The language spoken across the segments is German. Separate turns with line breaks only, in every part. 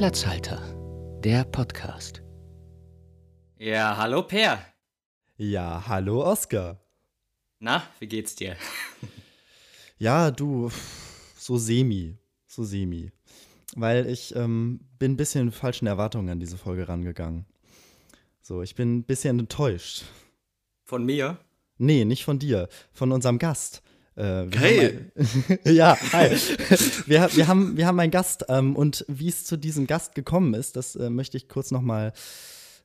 Platzhalter, der Podcast.
Ja, hallo Per.
Ja, hallo Oskar.
Na, wie geht's dir?
Ja, du, so semi, so semi. Weil ich ähm, bin ein bisschen falschen Erwartungen an diese Folge rangegangen. So, ich bin ein bisschen enttäuscht.
Von mir?
Nee, nicht von dir, von unserem Gast.
Äh, hey!
ja, hi. wir, wir, haben, wir haben einen Gast ähm, und wie es zu diesem Gast gekommen ist, das äh, möchte ich kurz nochmal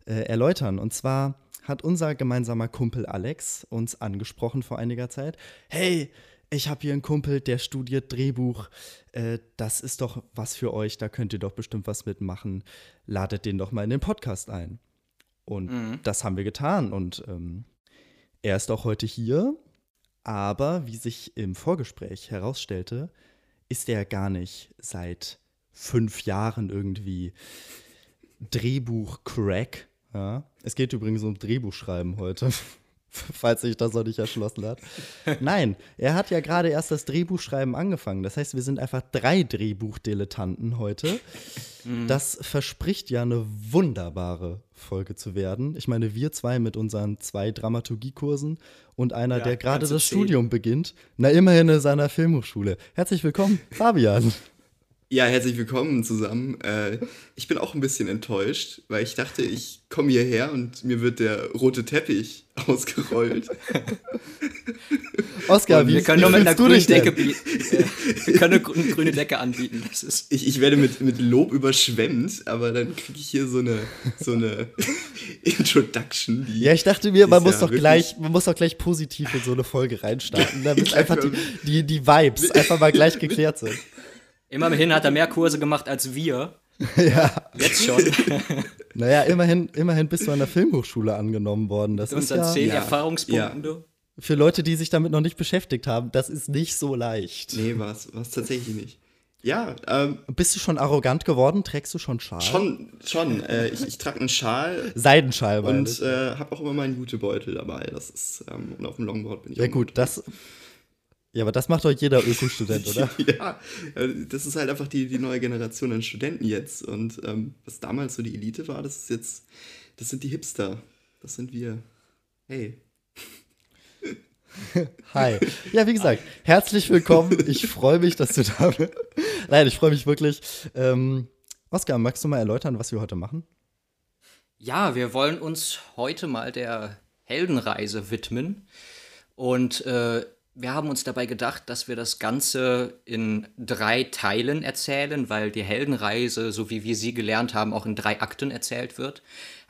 äh, erläutern. Und zwar hat unser gemeinsamer Kumpel Alex uns angesprochen vor einiger Zeit. Hey, ich habe hier einen Kumpel, der studiert Drehbuch. Äh, das ist doch was für euch, da könnt ihr doch bestimmt was mitmachen. Ladet den doch mal in den Podcast ein. Und mhm. das haben wir getan. Und ähm, er ist auch heute hier. Aber wie sich im Vorgespräch herausstellte, ist er gar nicht seit fünf Jahren irgendwie Drehbuch-Crack. Ja. Es geht übrigens um Drehbuchschreiben heute. falls sich das noch nicht erschlossen hat. Nein, er hat ja gerade erst das Drehbuchschreiben angefangen. Das heißt, wir sind einfach drei Drehbuchdilettanten heute. Mhm. Das verspricht ja eine wunderbare Folge zu werden. Ich meine, wir zwei mit unseren zwei Dramaturgiekursen und einer, ja, der gerade das Studium beginnt. Na, immerhin in seiner Filmhochschule. Herzlich willkommen, Fabian.
Ja, herzlich willkommen zusammen. Äh, ich bin auch ein bisschen enttäuscht, weil ich dachte, ich komme hierher und mir wird der rote Teppich ausgerollt.
Oskar, wie, wir können nur mit einer grünen Decke bieten. wir können eine grüne Decke anbieten. Das ist
ich, ich werde mit, mit Lob überschwemmt, aber dann kriege ich hier so eine, so eine Introduction.
ja, ich dachte mir, man muss, ja doch gleich, man muss doch gleich positiv in so eine Folge reinstarten, damit einfach die, die, die Vibes einfach mal gleich geklärt sind.
Immerhin hat er mehr Kurse gemacht als wir.
ja.
Jetzt schon.
naja, immerhin, immerhin bist du an der Filmhochschule angenommen worden. Das ist
unseren
ja,
zehn ja. Erfahrungspunkten,
ja. du. Für Leute, die sich damit noch nicht beschäftigt haben, das ist nicht so leicht.
Nee, war es tatsächlich nicht. Ja, ähm,
Bist du schon arrogant geworden? Trägst du schon Schal?
Schon, schon. Äh, ich, ich trage einen Schal.
Seidenschal,
Und äh, habe auch immer meinen Jutebeutel dabei. Das ist, ähm, und auf dem Longboard bin ich
Ja, gut, das, ja, aber das macht doch jeder Öko-Student, oder?
ja, das ist halt einfach die, die neue Generation an Studenten jetzt. Und ähm, was damals so die Elite war, das ist jetzt, das sind die Hipster. Das sind wir. Hey.
Hi. Ja, wie gesagt, herzlich willkommen. Ich freue mich, dass du da bist. Nein, ich freue mich wirklich. Ähm, Oskar, magst du mal erläutern, was wir heute machen?
Ja, wir wollen uns heute mal der Heldenreise widmen. Und äh, wir haben uns dabei gedacht, dass wir das Ganze in drei Teilen erzählen, weil die Heldenreise, so wie wir sie gelernt haben, auch in drei Akten erzählt wird.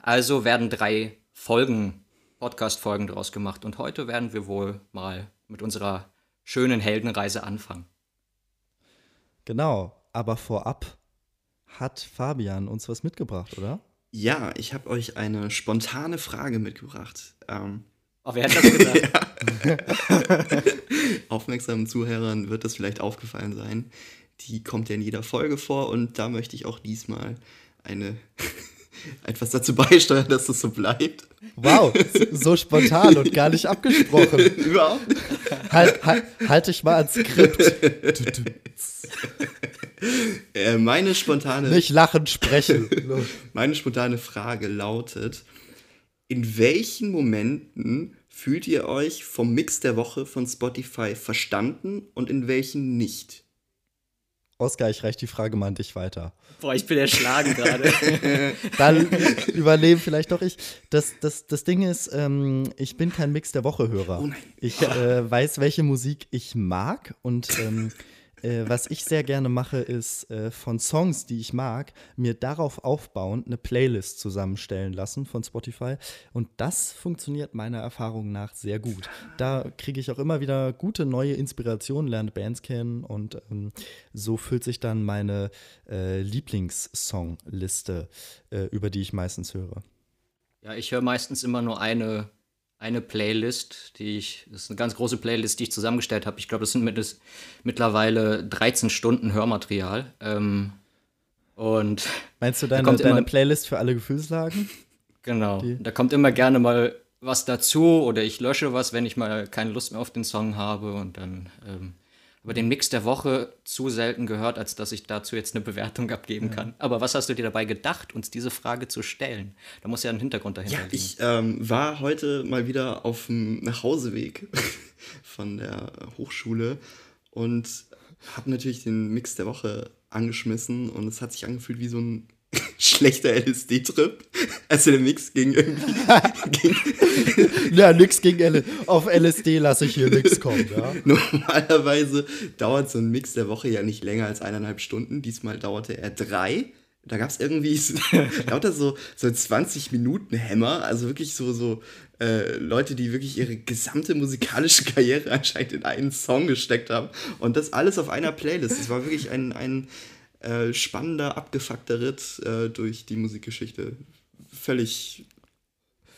Also werden drei Folgen, Podcast-Folgen daraus gemacht. Und heute werden wir wohl mal mit unserer schönen Heldenreise anfangen.
Genau, aber vorab hat Fabian uns was mitgebracht, oder?
Ja, ich habe euch eine spontane Frage mitgebracht. Ähm,
Oh, wer hat das
gesagt? Aufmerksamen Zuhörern wird das vielleicht aufgefallen sein. Die kommt ja in jeder Folge vor und da möchte ich auch diesmal eine etwas dazu beisteuern, dass das so bleibt.
Wow, so spontan und gar nicht abgesprochen.
Überhaupt nicht.
Halt, halt, halt dich mal ans Skript.
äh, meine spontane.
Nicht lachen, sprechen.
meine spontane Frage lautet: in welchen Momenten fühlt ihr euch vom Mix der Woche von Spotify verstanden und in welchen nicht?
Oskar, ich reiche die Frage mal an dich weiter.
Boah, ich bin erschlagen gerade.
Dann überleben vielleicht doch ich. Das, das, das Ding ist, ähm, ich bin kein Mix der Woche-Hörer. Oh ich äh, weiß, welche Musik ich mag und ähm, äh, was ich sehr gerne mache, ist äh, von Songs, die ich mag, mir darauf aufbauend eine Playlist zusammenstellen lassen von Spotify. Und das funktioniert meiner Erfahrung nach sehr gut. Da kriege ich auch immer wieder gute neue Inspirationen, lerne Bands kennen und ähm, so füllt sich dann meine äh, Lieblingssongliste, äh, über die ich meistens höre.
Ja, ich höre meistens immer nur eine eine Playlist, die ich, das ist eine ganz große Playlist, die ich zusammengestellt habe. Ich glaube, das sind mit, das, mittlerweile 13 Stunden Hörmaterial. Ähm, und
Meinst du deine, deine Playlist für alle Gefühlslagen?
Genau. Die? Da kommt immer gerne mal was dazu oder ich lösche was, wenn ich mal keine Lust mehr auf den Song habe und dann ähm, aber den Mix der Woche zu selten gehört, als dass ich dazu jetzt eine Bewertung abgeben kann. Aber was hast du dir dabei gedacht, uns diese Frage zu stellen? Da muss ja ein Hintergrund dahinter
Ja,
liegen.
ich ähm, war heute mal wieder auf dem Nachhauseweg von der Hochschule und habe natürlich den Mix der Woche angeschmissen und es hat sich angefühlt wie so ein schlechter LSD-Trip. Also der Mix ging irgendwie. ging,
Ja, nix gegen LSD. Auf LSD lasse ich hier nix kommen, ja.
normalerweise dauert so ein Mix der Woche ja nicht länger als eineinhalb Stunden. Diesmal dauerte er drei. Da gab es irgendwie so- lauter so, so 20 Minuten Hämmer, also wirklich so, so äh, Leute, die wirklich ihre gesamte musikalische Karriere anscheinend in einen Song gesteckt haben. Und das alles auf einer Playlist. Es war wirklich ein, ein äh, spannender, abgefuckter Ritt äh, durch die Musikgeschichte. Völlig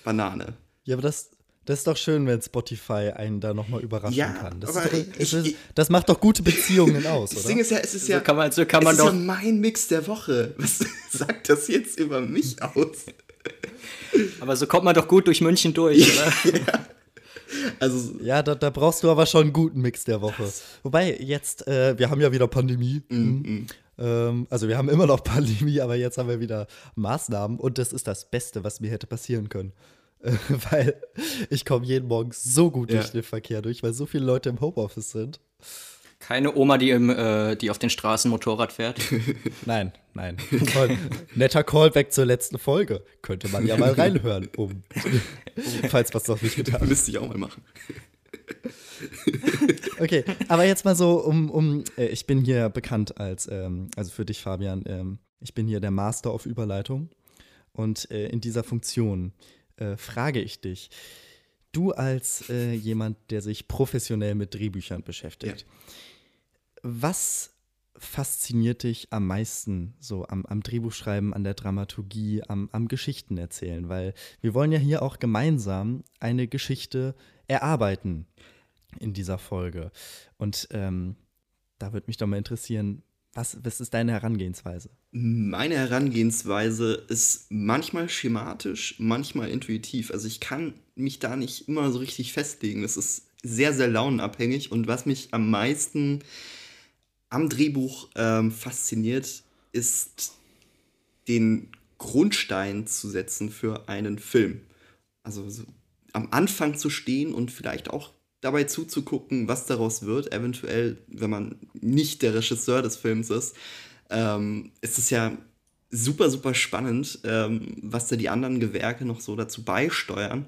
Banane.
Ja, aber das, das ist doch schön, wenn Spotify einen da nochmal überraschen
Ja,
kann. Das,
aber
ist doch,
ich-
das, ist,
ich-
das macht doch gute Beziehungen aus,
Das
oder?
Ding ist ja, es ist ja.
so kann man, so kann man
es ist
doch.
ja mein Mix der Woche. Was sagt das jetzt über mich aus?
Aber so kommt man doch gut durch München durch, oder?
Also,
Ja, da, da brauchst du aber schon einen guten Mix der Woche. Wobei, jetzt, äh, wir haben ja wieder Pandemie. Mhm. Ähm, also wir haben immer noch Pandemie, aber jetzt haben wir wieder Maßnahmen und das ist das Beste, was mir hätte passieren können. Weil ich komme jeden Morgen so gut
Ja.
durch den Verkehr durch, weil so viele Leute im Homeoffice sind.
Keine Oma, die, im, äh, die auf den Straßen Motorrad fährt.
Nein, nein. Toll. Netter Callback zur letzten Folge. Könnte man ja mal reinhören, um, falls was noch nicht getan
müsste ich auch mal machen.
Okay, aber jetzt mal so, um, um äh, ich bin hier bekannt als, ähm, also für dich, Fabian, ähm, ich bin hier der Master auf Überleitung. Und äh, in dieser Funktion äh, frage ich dich, du als äh, jemand, der sich professionell mit Drehbüchern beschäftigt, was fasziniert dich am meisten so am, am Drehbuchschreiben, an der Dramaturgie, am, am Geschichtenerzählen? Weil wir wollen ja hier auch gemeinsam eine Geschichte erarbeiten in dieser Folge. Und ähm, da würde mich doch mal interessieren, was, was ist deine Herangehensweise?
Meine Herangehensweise ist manchmal schematisch, manchmal intuitiv. Also ich kann mich da nicht immer so richtig festlegen. Das ist sehr, sehr launenabhängig. Und was mich am meisten am Drehbuch ähm, fasziniert, ist den Grundstein zu setzen für einen Film. Also so am Anfang zu stehen und vielleicht auch dabei zuzugucken, was daraus wird. Eventuell, wenn man nicht der Regisseur des Films ist, ähm, ist es ja super, super spannend, ähm, was da die anderen Gewerke noch so dazu beisteuern.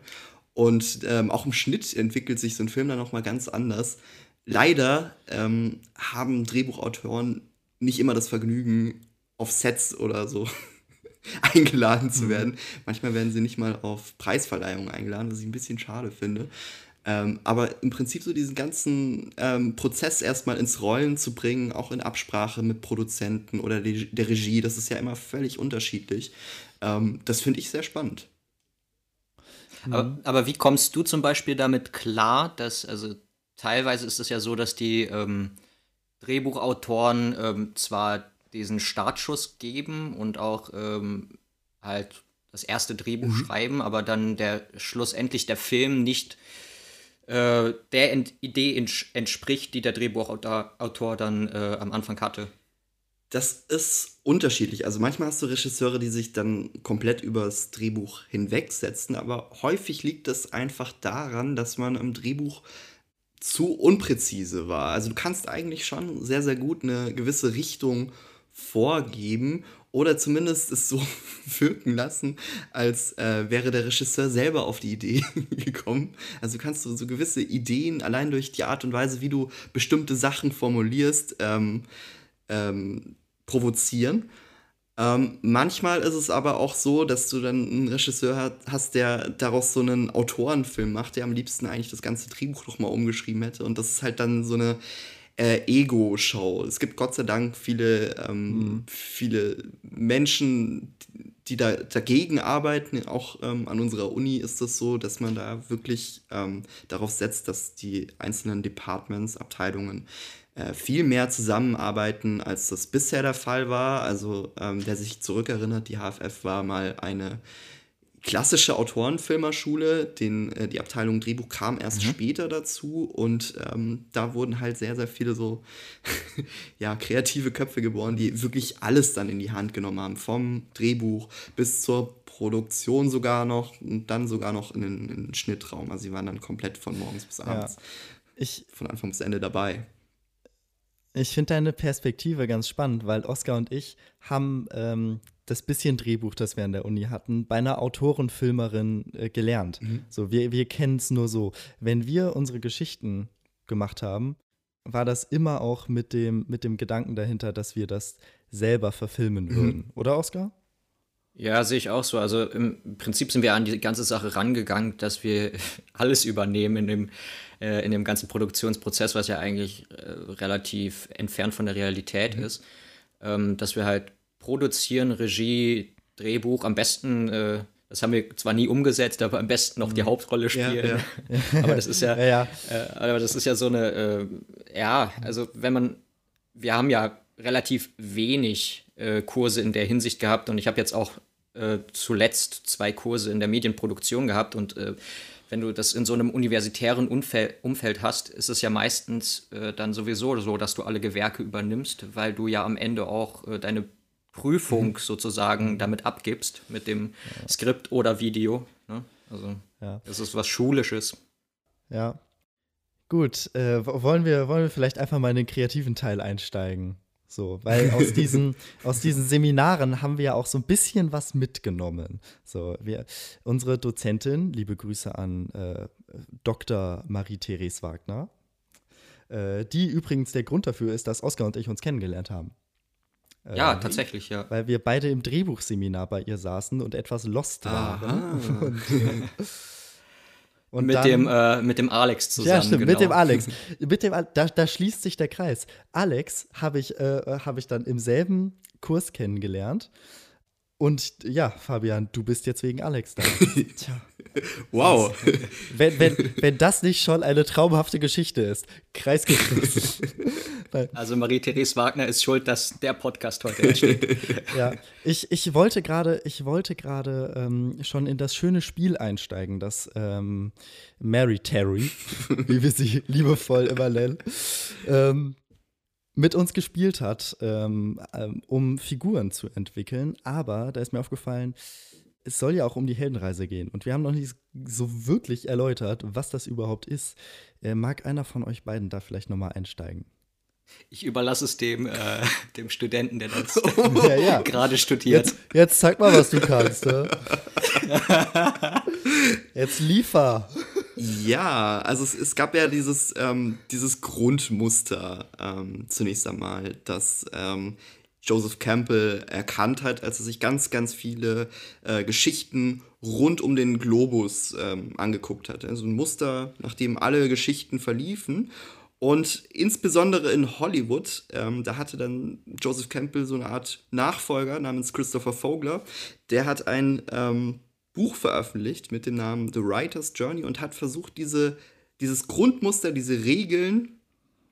Und ähm, auch im Schnitt entwickelt sich so ein Film dann noch mal ganz anders. Leider ähm, haben Drehbuchautoren nicht immer das Vergnügen, auf Sets oder so eingeladen zu werden. Manchmal werden sie nicht mal auf Preisverleihungen eingeladen, was ich ein bisschen schade finde. Ähm, aber im Prinzip so diesen ganzen ähm, Prozess erstmal ins Rollen zu bringen, auch in Absprache mit Produzenten oder der Regie, das ist ja immer völlig unterschiedlich. Ähm, das finde ich sehr spannend.
Aber, aber wie kommst du zum Beispiel damit klar, dass, also teilweise ist es ja so, dass die ähm, Drehbuchautoren ähm, zwar diesen Startschuss geben und auch ähm, halt das erste Drehbuch schreiben, aber dann der schlussendlich der Film nicht äh, der Ent Idee ents entspricht, die der Drehbuchautor Autor dann äh, am Anfang hatte.
Das ist unterschiedlich. Also manchmal hast du Regisseure, die sich dann komplett übers Drehbuch hinwegsetzen, aber häufig liegt es einfach daran, dass man im Drehbuch zu unpräzise war. Also du kannst eigentlich schon sehr, sehr gut eine gewisse Richtung vorgeben oder zumindest es so wirken lassen, als äh, wäre der Regisseur selber auf die Idee gekommen. Also kannst du so gewisse Ideen allein durch die Art und Weise, wie du bestimmte Sachen formulierst, ähm, ähm, provozieren. Ähm, manchmal ist es aber auch so, dass du dann einen Regisseur hast, der daraus so einen Autorenfilm macht, der am liebsten eigentlich das ganze Drehbuch nochmal umgeschrieben hätte. Und das ist halt dann so eine äh, Ego-Show. Es gibt Gott sei Dank viele, ähm, viele Menschen, die da dagegen arbeiten. Auch ähm, an unserer Uni ist das so, dass man da wirklich ähm, darauf setzt, dass die einzelnen Departments, Abteilungen äh, viel mehr zusammenarbeiten, als das bisher der Fall war. Also ähm, wer sich zurückerinnert, die HFF war mal eine klassische Autorenfilmerschule, den, äh, die Abteilung Drehbuch kam erst
Mhm.
später dazu und ähm, da wurden halt sehr, sehr viele so ja, kreative Köpfe geboren, die wirklich alles dann in die Hand genommen haben, vom Drehbuch bis zur Produktion sogar noch und dann sogar noch in den, in den Schnittraum. Also sie waren dann komplett von morgens bis abends,
Ich,
von Anfang bis Ende dabei.
Ich finde deine Perspektive ganz spannend, weil Oskar und ich haben ähm, das bisschen Drehbuch, das wir an der Uni hatten, bei einer Autorenfilmerin äh, gelernt. So, wir, wir kennen es nur so. Wenn wir unsere Geschichten gemacht haben, war das immer auch mit dem, mit dem Gedanken dahinter, dass wir das selber verfilmen würden. Oder, Oskar?
Ja, sehe ich auch so. Also im Prinzip sind wir an die ganze Sache rangegangen, dass wir alles übernehmen in dem, äh, in dem ganzen Produktionsprozess, was ja eigentlich äh, relativ entfernt von der Realität ist. Ähm, dass wir halt produzieren, Regie, Drehbuch, am besten, äh, das haben wir zwar nie umgesetzt, aber am besten noch die Hauptrolle spielen. aber das ist ja,
Ja, ja.
Äh, aber das ist ja so eine, äh, ja, also wenn man, wir haben ja relativ wenig äh, Kurse in der Hinsicht gehabt und ich habe jetzt auch äh, zuletzt zwei Kurse in der Medienproduktion gehabt und äh, wenn du das in so einem universitären Umfeld, Umfeld hast, ist es ja meistens äh, dann sowieso so, dass du alle Gewerke übernimmst, weil du ja am Ende auch äh, deine Prüfung sozusagen damit abgibst mit dem Skript oder Video. Ne? Also
Ja.
das ist was Schulisches.
Ja. Gut, äh, wo- wollen, wir, wollen wir vielleicht einfach mal in den kreativen Teil einsteigen? So, weil aus diesen, aus diesen Seminaren haben wir ja auch so ein bisschen was mitgenommen. So, wir, unsere Dozentin, liebe Grüße an äh, Dr. Marie-Therese Wagner, äh, die übrigens der Grund dafür ist, dass Oskar und ich uns kennengelernt haben.
Ja,
Äh,
tatsächlich, ja.
Weil wir beide im Drehbuchseminar bei ihr saßen und etwas lost waren. Und, äh, und
mit,
dann-
dem, äh, mit dem Alex zusammen.
ja, stimmt,
genau.
mit dem Alex. Mit dem, da, da schließt sich der Kreis. Alex habe ich, äh, hab ich dann im selben Kurs kennengelernt. Und ja, Fabian, du bist jetzt wegen Alex da. Tja,
Wow.
wenn, wenn, wenn das nicht schon eine traumhafte Geschichte ist. Kreis geschlossen. Weil,
Also Marie-Therese Wagner ist schuld, dass der Podcast heute entsteht.
ja, ich, ich wollte gerade, ich wollte gerade ähm, schon in das schöne Spiel einsteigen, das ähm, Mary Terry, wie wir sie liebevoll immer nennen, ähm, mit uns gespielt hat, ähm, ähm, um Figuren zu entwickeln. Aber da ist mir aufgefallen, es soll ja auch um die Heldenreise gehen. Und wir haben noch nicht so wirklich erläutert, was das überhaupt ist. Äh, mag einer von euch beiden da vielleicht nochmal einsteigen?
Ich überlasse es dem, äh, dem Studenten, der das
Ja, ja.
gerade studiert.
Jetzt, jetzt zeig mal, was du kannst. Ne? Jetzt liefer.
Ja, also es, es gab ja dieses, ähm, dieses Grundmuster ähm, zunächst einmal, das ähm, Joseph Campbell erkannt hat, als er sich ganz, ganz viele äh, Geschichten rund um den Globus ähm, angeguckt hat. Also ein Muster, nach dem alle Geschichten verliefen. Und insbesondere in Hollywood, ähm, da hatte dann Joseph Campbell so eine Art Nachfolger namens Christopher Vogler. Der hat ein ähm, Buch veröffentlicht mit dem Namen The Writer's Journey und hat versucht, diese, dieses Grundmuster, diese Regeln,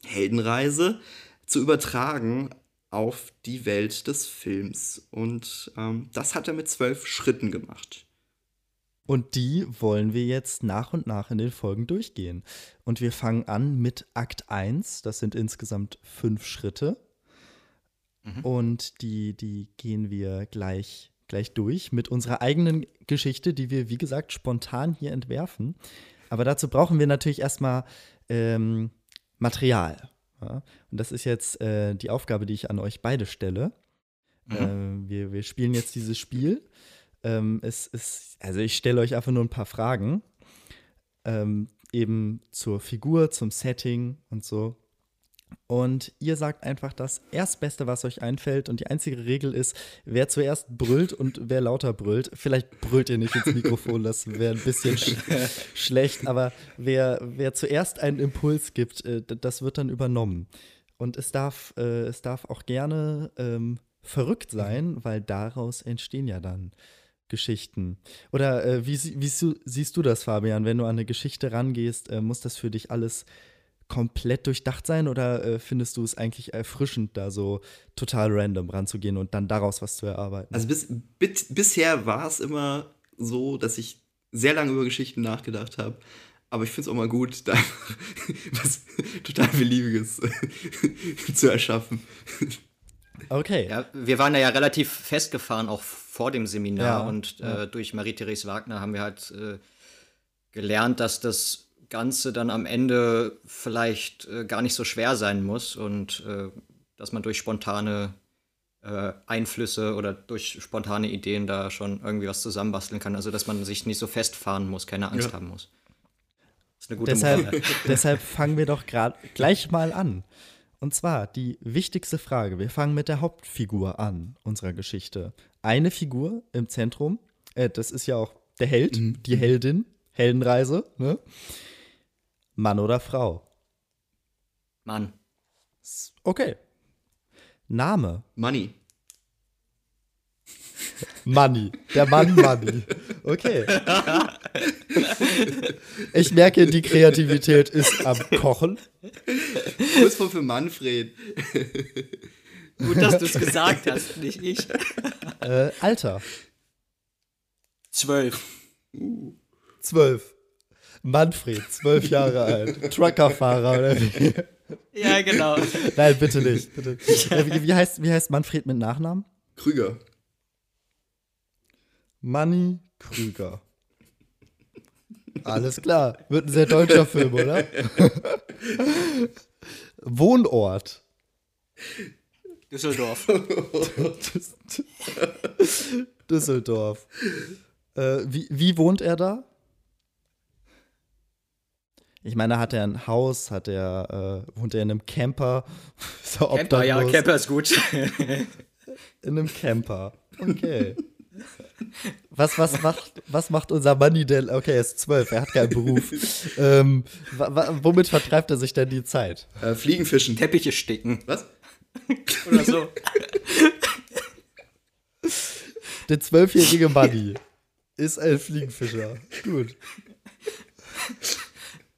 Heldenreise, zu übertragen auf die Welt des Films. Und ähm, das hat er mit zwölf Schritten gemacht.
Und die wollen wir jetzt nach und nach in den Folgen durchgehen. Und wir fangen an mit Akt 1. Das sind insgesamt fünf Schritte. Und die, die gehen wir gleich, gleich durch mit unserer eigenen Geschichte, die wir, wie gesagt, spontan hier entwerfen. Aber dazu brauchen wir natürlich erstmal ähm, Material. Ja? Und das ist jetzt äh, die Aufgabe, die ich an euch beide stelle. Ähm, wir, wir spielen jetzt dieses Spiel. Ähm, es ist, also ich stelle euch einfach nur ein paar Fragen. Ähm, eben zur Figur, zum Setting und so. Und ihr sagt einfach das Erstbeste, was euch einfällt. Und die einzige Regel ist, wer zuerst brüllt und wer lauter brüllt. Vielleicht brüllt ihr nicht ins Mikrofon, das wäre ein bisschen sch schlecht. Aber wer, wer zuerst einen Impuls gibt, äh, das wird dann übernommen. Und es darf, äh, es darf auch gerne ähm, verrückt sein, weil daraus entstehen ja dann Geschichten. Oder äh, wie, wie siehst, du, siehst du das, Fabian? Wenn du an eine Geschichte rangehst, äh, muss das für dich alles komplett durchdacht sein oder äh, findest du es eigentlich erfrischend, da so total random ranzugehen und dann daraus was zu erarbeiten?
Also bis, bit, bisher war es immer so, dass ich sehr lange über Geschichten nachgedacht habe. Aber ich finde es auch mal gut, da was total Beliebiges zu erschaffen.
Okay.
Ja, wir waren da ja relativ festgefahren, auch vor dem Seminar.
Ja,
und
ja.
Äh, durch Marie-Therese Wagner haben wir halt äh, gelernt, dass das Ganze dann am Ende vielleicht äh, gar nicht so schwer sein muss und äh, dass man durch spontane äh, Einflüsse oder durch spontane Ideen da schon irgendwie was zusammenbasteln kann. Also dass man sich nicht so festfahren muss, keine Angst
Ja.
haben muss. Das ist eine gute
Deshalb, deshalb fangen wir doch gerade gleich mal an. Und zwar die wichtigste Frage. Wir fangen mit der Hauptfigur an unserer Geschichte. Eine Figur im Zentrum, äh, das ist ja auch der Held, die Heldin, Heldenreise, ne? Mann oder Frau?
Mann.
Okay. Name.
Money.
Money. Der Mann Money. Okay. Ich merke, die Kreativität ist am Kochen.
Kurzform für Manfred.
Gut, dass du es gesagt hast, nicht ich.
Äh, Alter.
Zwölf.
Zwölf. Manfred, zwölf Jahre alt. Truckerfahrer oder wie?
Ja, genau.
Nein, bitte nicht. Bitte. Wie, wie, heißt, wie heißt Manfred mit Nachnamen?
Krüger.
Manny Krüger. Alles klar. Wird ein sehr deutscher Film, oder? Wohnort.
Düsseldorf.
Düsseldorf. Äh, wie, wie wohnt er da? Ich meine, hat er ein Haus? Hat er, äh, wohnt er in einem Camper? Er
Camper, ja? Camper ist gut.
In einem Camper. Okay. Was, was, macht, was macht unser Manni denn? Okay, er ist zwölf, er hat keinen Beruf. ähm, womit vertreibt er sich denn die Zeit?
Äh, Fliegenfischen.
Teppiche sticken
Was?
oder so.
Der zwölfjährige Manni ist ein Fliegenfischer. Gut.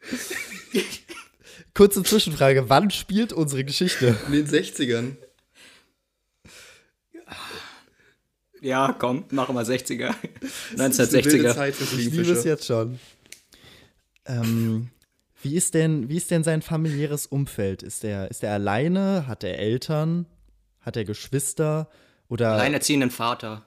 Kurze Zwischenfrage: Wann spielt unsere Geschichte?
In den 60ern.
Ja, komm, machen wir 60er.
Das ist eine wilde
1960er.
Zeit für
Ich liebe es jetzt schon. Ähm, wie, ist denn, wie ist denn sein familiäres Umfeld? Ist er, ist er alleine? Hat er Eltern? Hat er Geschwister? Oder
Alleinerziehenden Vater.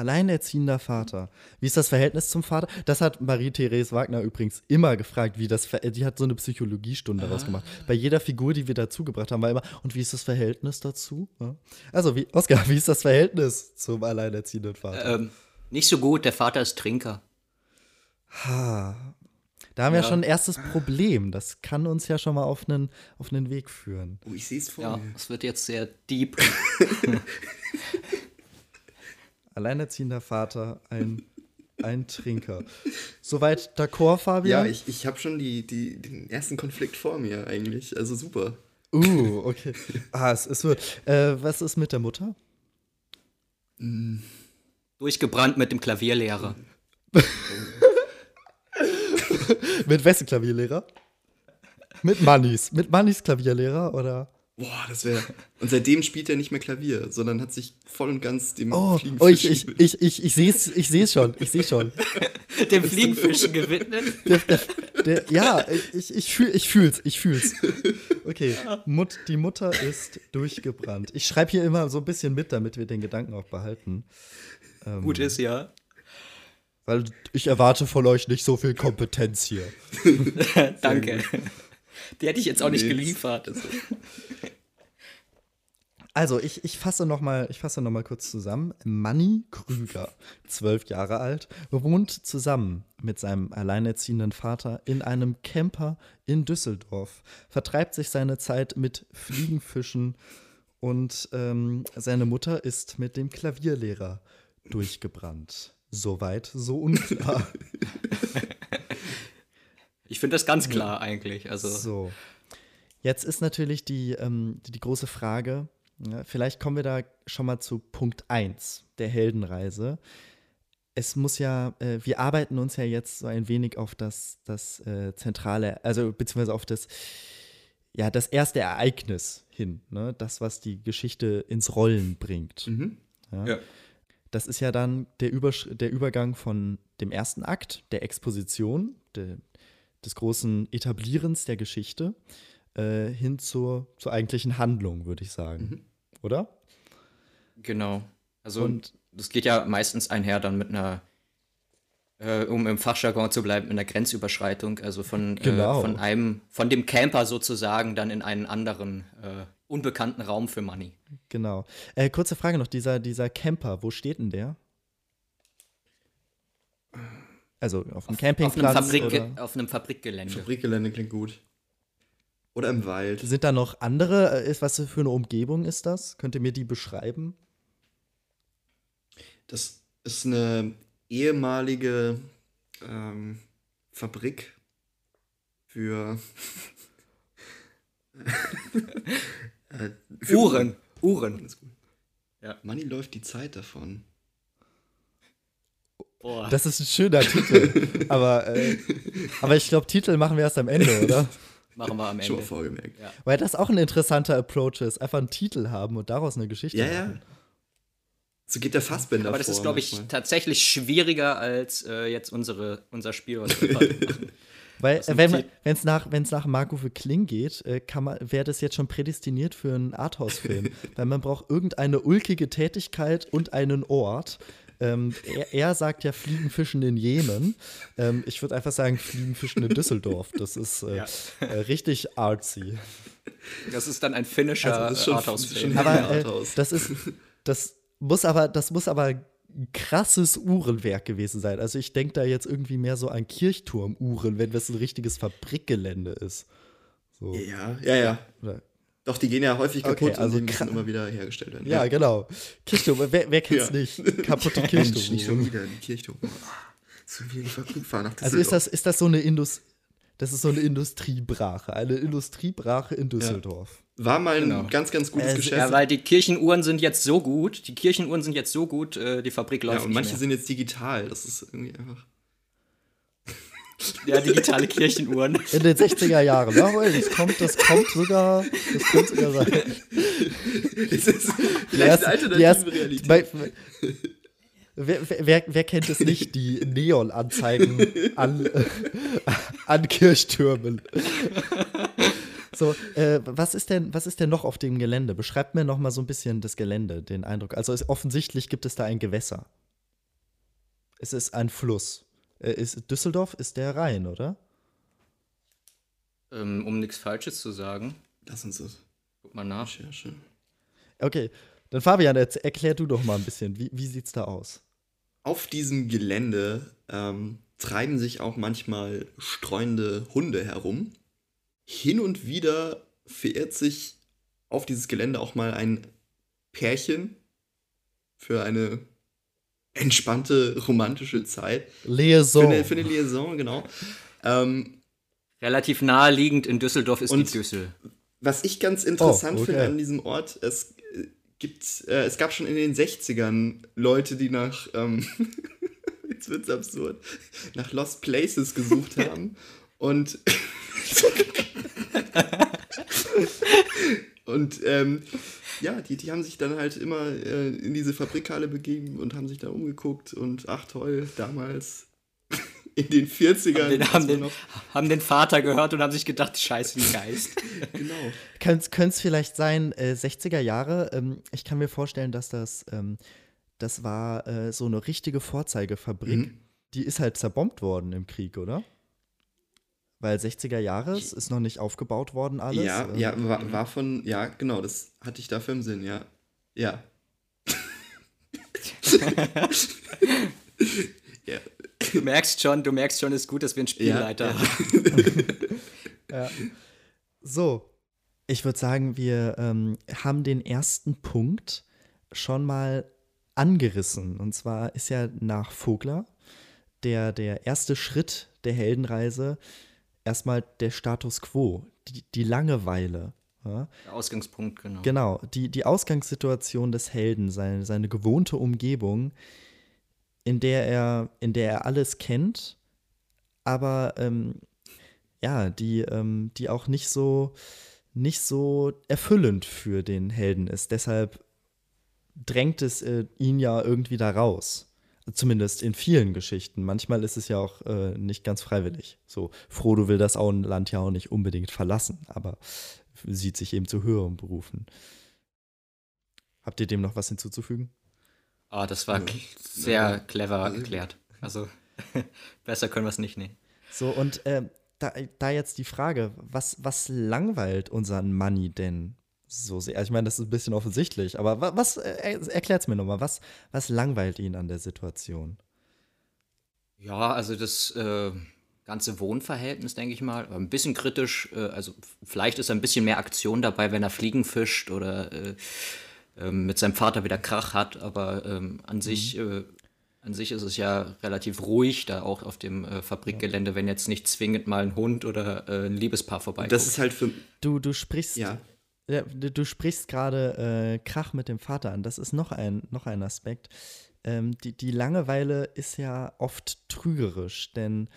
Alleinerziehender Vater? Wie ist das Verhältnis zum Vater? Das hat Marie-Therese Wagner übrigens immer gefragt, wie das, die hat so eine Psychologiestunde daraus gemacht. Bei jeder Figur, die wir dazugebracht haben, war immer, und wie ist das Verhältnis dazu? Ja. Also, wie, Oskar, wie ist das Verhältnis zum alleinerziehenden Vater?
Ähm, nicht so gut, der Vater ist Trinker.
Da haben wir
Ja.
schon ein erstes Problem. Das kann uns ja schon mal auf einen, auf einen Weg führen.
Oh, ich sehe es vor
Ja,
mir.
es wird jetzt sehr deep.
Alleinerziehender Vater, ein, ein Trinker. Soweit d'accord, Fabian?
Ja, ich, ich habe schon die, die, den ersten Konflikt vor mir eigentlich. Also super.
Uh, okay. Ah, es, es wird. Äh, was ist mit der Mutter?
Durchgebrannt mit dem Klavierlehrer.
Mit wessen Klavierlehrer? Mit Mannis. Mit Mannis Klavierlehrer oder?
Boah, das wäre. Und seitdem spielt er nicht mehr Klavier, sondern hat sich voll und ganz dem
Oh,
Fliegenfisch
oh ich, ich, ich, ich, ich sehe es ich seh's schon. Ich sehe schon.
Dem Fliegenfischen gewidmet.
Der, der, der, ja, ich, ich, fühl, ich fühl's. Ich fühl's. Okay. Mut, die Mutter ist durchgebrannt. Ich schreibe hier immer so ein bisschen mit, damit wir den Gedanken auch behalten.
Gut ist, ja.
Weil ich erwarte von euch nicht so viel Kompetenz hier.
Danke. Die hätte ich jetzt auch nicht
Nils.
geliefert. Also,
Also, ich, ich fasse noch mal, ich fasse noch mal kurz zusammen. Manni Krüger, zwölf Jahre alt, wohnt zusammen mit seinem alleinerziehenden Vater in einem Camper in Düsseldorf, vertreibt sich seine Zeit mit Fliegenfischen und ähm, seine Mutter ist mit dem Klavierlehrer durchgebrannt. Soweit, so unklar.
Ich finde das ganz klar eigentlich. Also,
So. Jetzt ist natürlich die, ähm, die, die große Frage, ja, vielleicht kommen wir da schon mal zu Punkt 1 der Heldenreise. Es muss ja, äh, wir arbeiten uns ja jetzt so ein wenig auf das, das äh, zentrale, also beziehungsweise auf das, ja, das erste Ereignis hin, ne? das, was die Geschichte ins Rollen bringt.
Mhm.
ja.
das ist ja dann der, Übersch der Übergang von dem ersten Akt, der Exposition, de, des großen Etablierens der Geschichte, äh, hin zur, zur eigentlichen Handlung, würde ich sagen. Mhm. Oder?
Genau. Also, Und, das geht ja meistens einher dann mit einer, äh, um im Fachjargon zu bleiben, mit einer Grenzüberschreitung, also von, äh, genau. äh, von einem, von dem Camper sozusagen dann in einen anderen äh, unbekannten Raum für Money.
Genau. Äh, kurze Frage noch, dieser, dieser Camper, wo steht denn der? Also auf einem Campingplatz?
Auf einem, Fabrik, auf einem Fabrikgelände.
Fabrikgelände klingt gut. Oder im Wald.
Sind da noch andere? Äh, was für eine Umgebung ist das? Könnt ihr mir die beschreiben?
Das ist eine ehemalige ähm, Fabrik für
Äh, Uhren. Uhren.
Ja. Money läuft die Zeit davon.
Boah. Das ist ein schöner Titel. aber, äh, aber ich glaube, Titel machen wir erst am Ende, oder?
Machen wir am Ende. Schon
vorgemerkt.
Ja. Weil das auch ein interessanter Approach ist. Einfach einen Titel haben und daraus eine Geschichte
ja,
machen.
Ja. So geht der Fassbinder
Aber das ist, glaube ich, tatsächlich schwieriger als äh, jetzt unsere, unser Spiel, was wir machen.
Weil, wenn es nach, wenn's nach Marco für Kling geht, äh, wäre das jetzt schon prädestiniert für einen Arthouse-Film. Weil man braucht irgendeine ulkige Tätigkeit und einen Ort. Ähm, er, er, sagt ja Fliegenfischen in Jemen. Ähm, ich würde einfach sagen Fliegenfischen in Düsseldorf. Das ist äh, ja. äh, richtig artsy.
Das ist dann ein finnischer also Arthouse-Film.
Aber äh, das ist, das muss aber, das muss aber krasses Uhrenwerk gewesen sein. Also ich denke da jetzt irgendwie mehr so an Kirchturmuhren, wenn das ein richtiges Fabrikgelände ist. So.
Ja, ja, ja. Oder? Doch, die gehen ja häufig kaputt okay, also und die müssen immer wieder hergestellt werden.
Ja, ja. genau. Kirchturm, wer, wer kennt's ja. nicht? Kaputte Kirchturm.
Nicht schon wieder die Kirchturm. So wie die Fabrik fahren.
Also ist das, ist das so eine Industrie? Das ist so eine Industriebrache, eine Industriebrache in Düsseldorf.
Ja. War mal ein genau. ganz, ganz gutes äh, Geschäft. Ja,
weil die Kirchenuhren sind jetzt so gut, die Kirchenuhren sind jetzt so gut, äh, die Fabrik läuft ja,
und manche
mehr.
sind jetzt digital, das ist irgendwie einfach.
Ja, digitale Kirchenuhren.
In den 60er Jahren, ja, das kommt, das kommt sogar, das könnte sogar sein.
Das ist vielleicht eine alternative Realität. Bei,
Wer, wer, wer, kennt es nicht, die Neon-Anzeigen an, äh, an Kirchtürmen? So, äh, was, ist denn, was ist denn noch auf dem Gelände? Beschreibt mir noch mal so ein bisschen das Gelände, den Eindruck. Also es, offensichtlich gibt es da ein Gewässer. Es ist ein Fluss. Äh, ist, Düsseldorf ist der Rhein, oder?
Ähm, um nichts Falsches zu sagen.
Lass uns das.
Guck mal nach.
Recherche.
Okay, dann Fabian, erklär du doch mal ein bisschen, wie, wie sieht's da aus?
Auf diesem Gelände ähm, treiben sich auch manchmal streunende Hunde herum. Hin und wieder verirrt sich auf dieses Gelände auch mal ein Pärchen für eine entspannte romantische Zeit.
Liaison.
Für eine, für eine Liaison, genau. Ähm,
Relativ naheliegend in Düsseldorf ist die Düssel.
Was ich ganz interessant oh, okay. finde an diesem Ort, es gibt, äh, es gab schon in den 60ern Leute, die nach, ähm, jetzt wird's absurd, nach Lost Places gesucht haben und und ähm, ja, die, die haben sich dann halt immer äh, in diese Fabrikhalle begeben und haben sich da umgeguckt und ach toll, damals in den 40ern. Haben
den, haben den, haben den Vater gehört und haben sich gedacht, scheiße, ein Geist.
genau. Könnte es vielleicht sein, äh, 60er Jahre, ähm, ich kann mir vorstellen, dass das, ähm, das war äh, so eine richtige Vorzeigefabrik. Mhm. Die ist halt zerbombt worden im Krieg, oder? Weil 60er Jahre ist noch nicht aufgebaut worden alles.
Ja, ähm, ja, war, war von, ja, genau, das hatte ich dafür im Sinn, ja. Ja.
ja. Du merkst schon, du merkst schon, es ist gut, dass wir einen Spielleiter ja,
haben. ja. So, ich würde sagen, wir ähm, haben den ersten Punkt schon mal angerissen. Und zwar ist ja nach Vogler der, der erste Schritt der Heldenreise erstmal der Status quo, die, die Langeweile. Ja?
Der Ausgangspunkt, genau.
Genau, die, die Ausgangssituation des Helden, seine, seine gewohnte Umgebung, in der er, in der er alles kennt, aber ähm, ja, die, ähm, die auch nicht so, nicht so erfüllend für den Helden ist. Deshalb drängt es äh, ihn ja irgendwie da raus. Zumindest in vielen Geschichten. Manchmal ist es ja auch äh, nicht ganz freiwillig. So, Frodo will das Auenland ja auch nicht unbedingt verlassen, aber sieht sich eben zu höheren Berufen. Habt ihr dem noch was hinzuzufügen?
Ah, das war
Ja.
sehr
Ja.
clever
Also-
erklärt. Also besser können wir es nicht nehmen.
So, und äh, da, da jetzt die Frage, was, was langweilt unseren Money denn so sehr? Also ich meine, das ist ein bisschen offensichtlich, aber wa- was, äh, erklärt es mir nochmal, was, was langweilt ihn an der Situation?
Ja, also das äh, ganze Wohnverhältnis, denke ich mal, ein bisschen kritisch. Äh, also vielleicht ist ein bisschen mehr Aktion dabei, wenn er Fliegen fischt oder äh, ähm, mit seinem Vater wieder Krach hat. Aber ähm, an sich, äh, an sich ist es ja relativ ruhig da auch auf dem äh, Fabrikgelände, wenn jetzt nicht zwingend mal ein Hund oder äh, ein Liebespaar vorbeikommt.
Das ist halt für.
Du, du sprichst,
Ja.
Ja, du, sprichst gerade äh, Krach mit dem Vater an. Das ist noch ein, noch ein Aspekt. Ähm, die, die Langeweile ist ja oft trügerisch, denn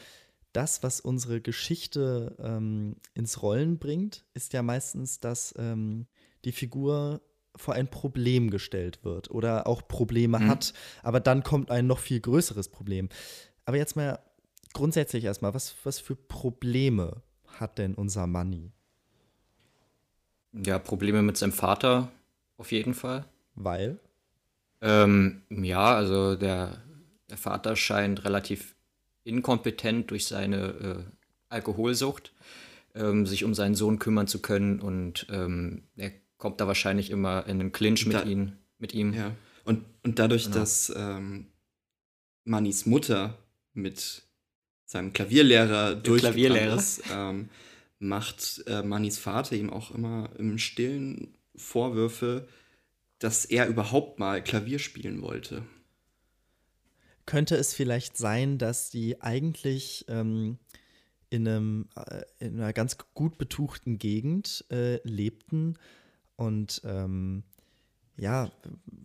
das, was unsere Geschichte ähm, ins Rollen bringt, ist ja meistens, dass ähm, die Figur vor ein Problem gestellt wird oder auch Probleme hat, aber dann kommt ein noch viel größeres Problem. Aber jetzt mal grundsätzlich erstmal, was, was für Probleme hat denn unser Money?
Ja, Probleme mit seinem Vater auf jeden Fall.
Weil?
Ähm, ja, also der, der Vater scheint relativ inkompetent durch seine äh, Alkoholsucht, ähm, sich um seinen Sohn kümmern zu können und ähm, er kommt da wahrscheinlich immer in einen Clinch mit,
Da-
ihn, mit ihm.
Ja. Und, und dadurch,
Genau.
dass ähm, Mannys Mutter mit seinem Klavierlehrer durchgegangen
Klavierlehrer.
ist, ähm, macht äh, Mannys Vater ihm auch immer im Stillen Vorwürfe, dass er überhaupt mal Klavier spielen wollte.
Könnte es vielleicht sein, dass die eigentlich ähm, in, einem, äh, in einer ganz gut betuchten Gegend äh, lebten und ähm, ja,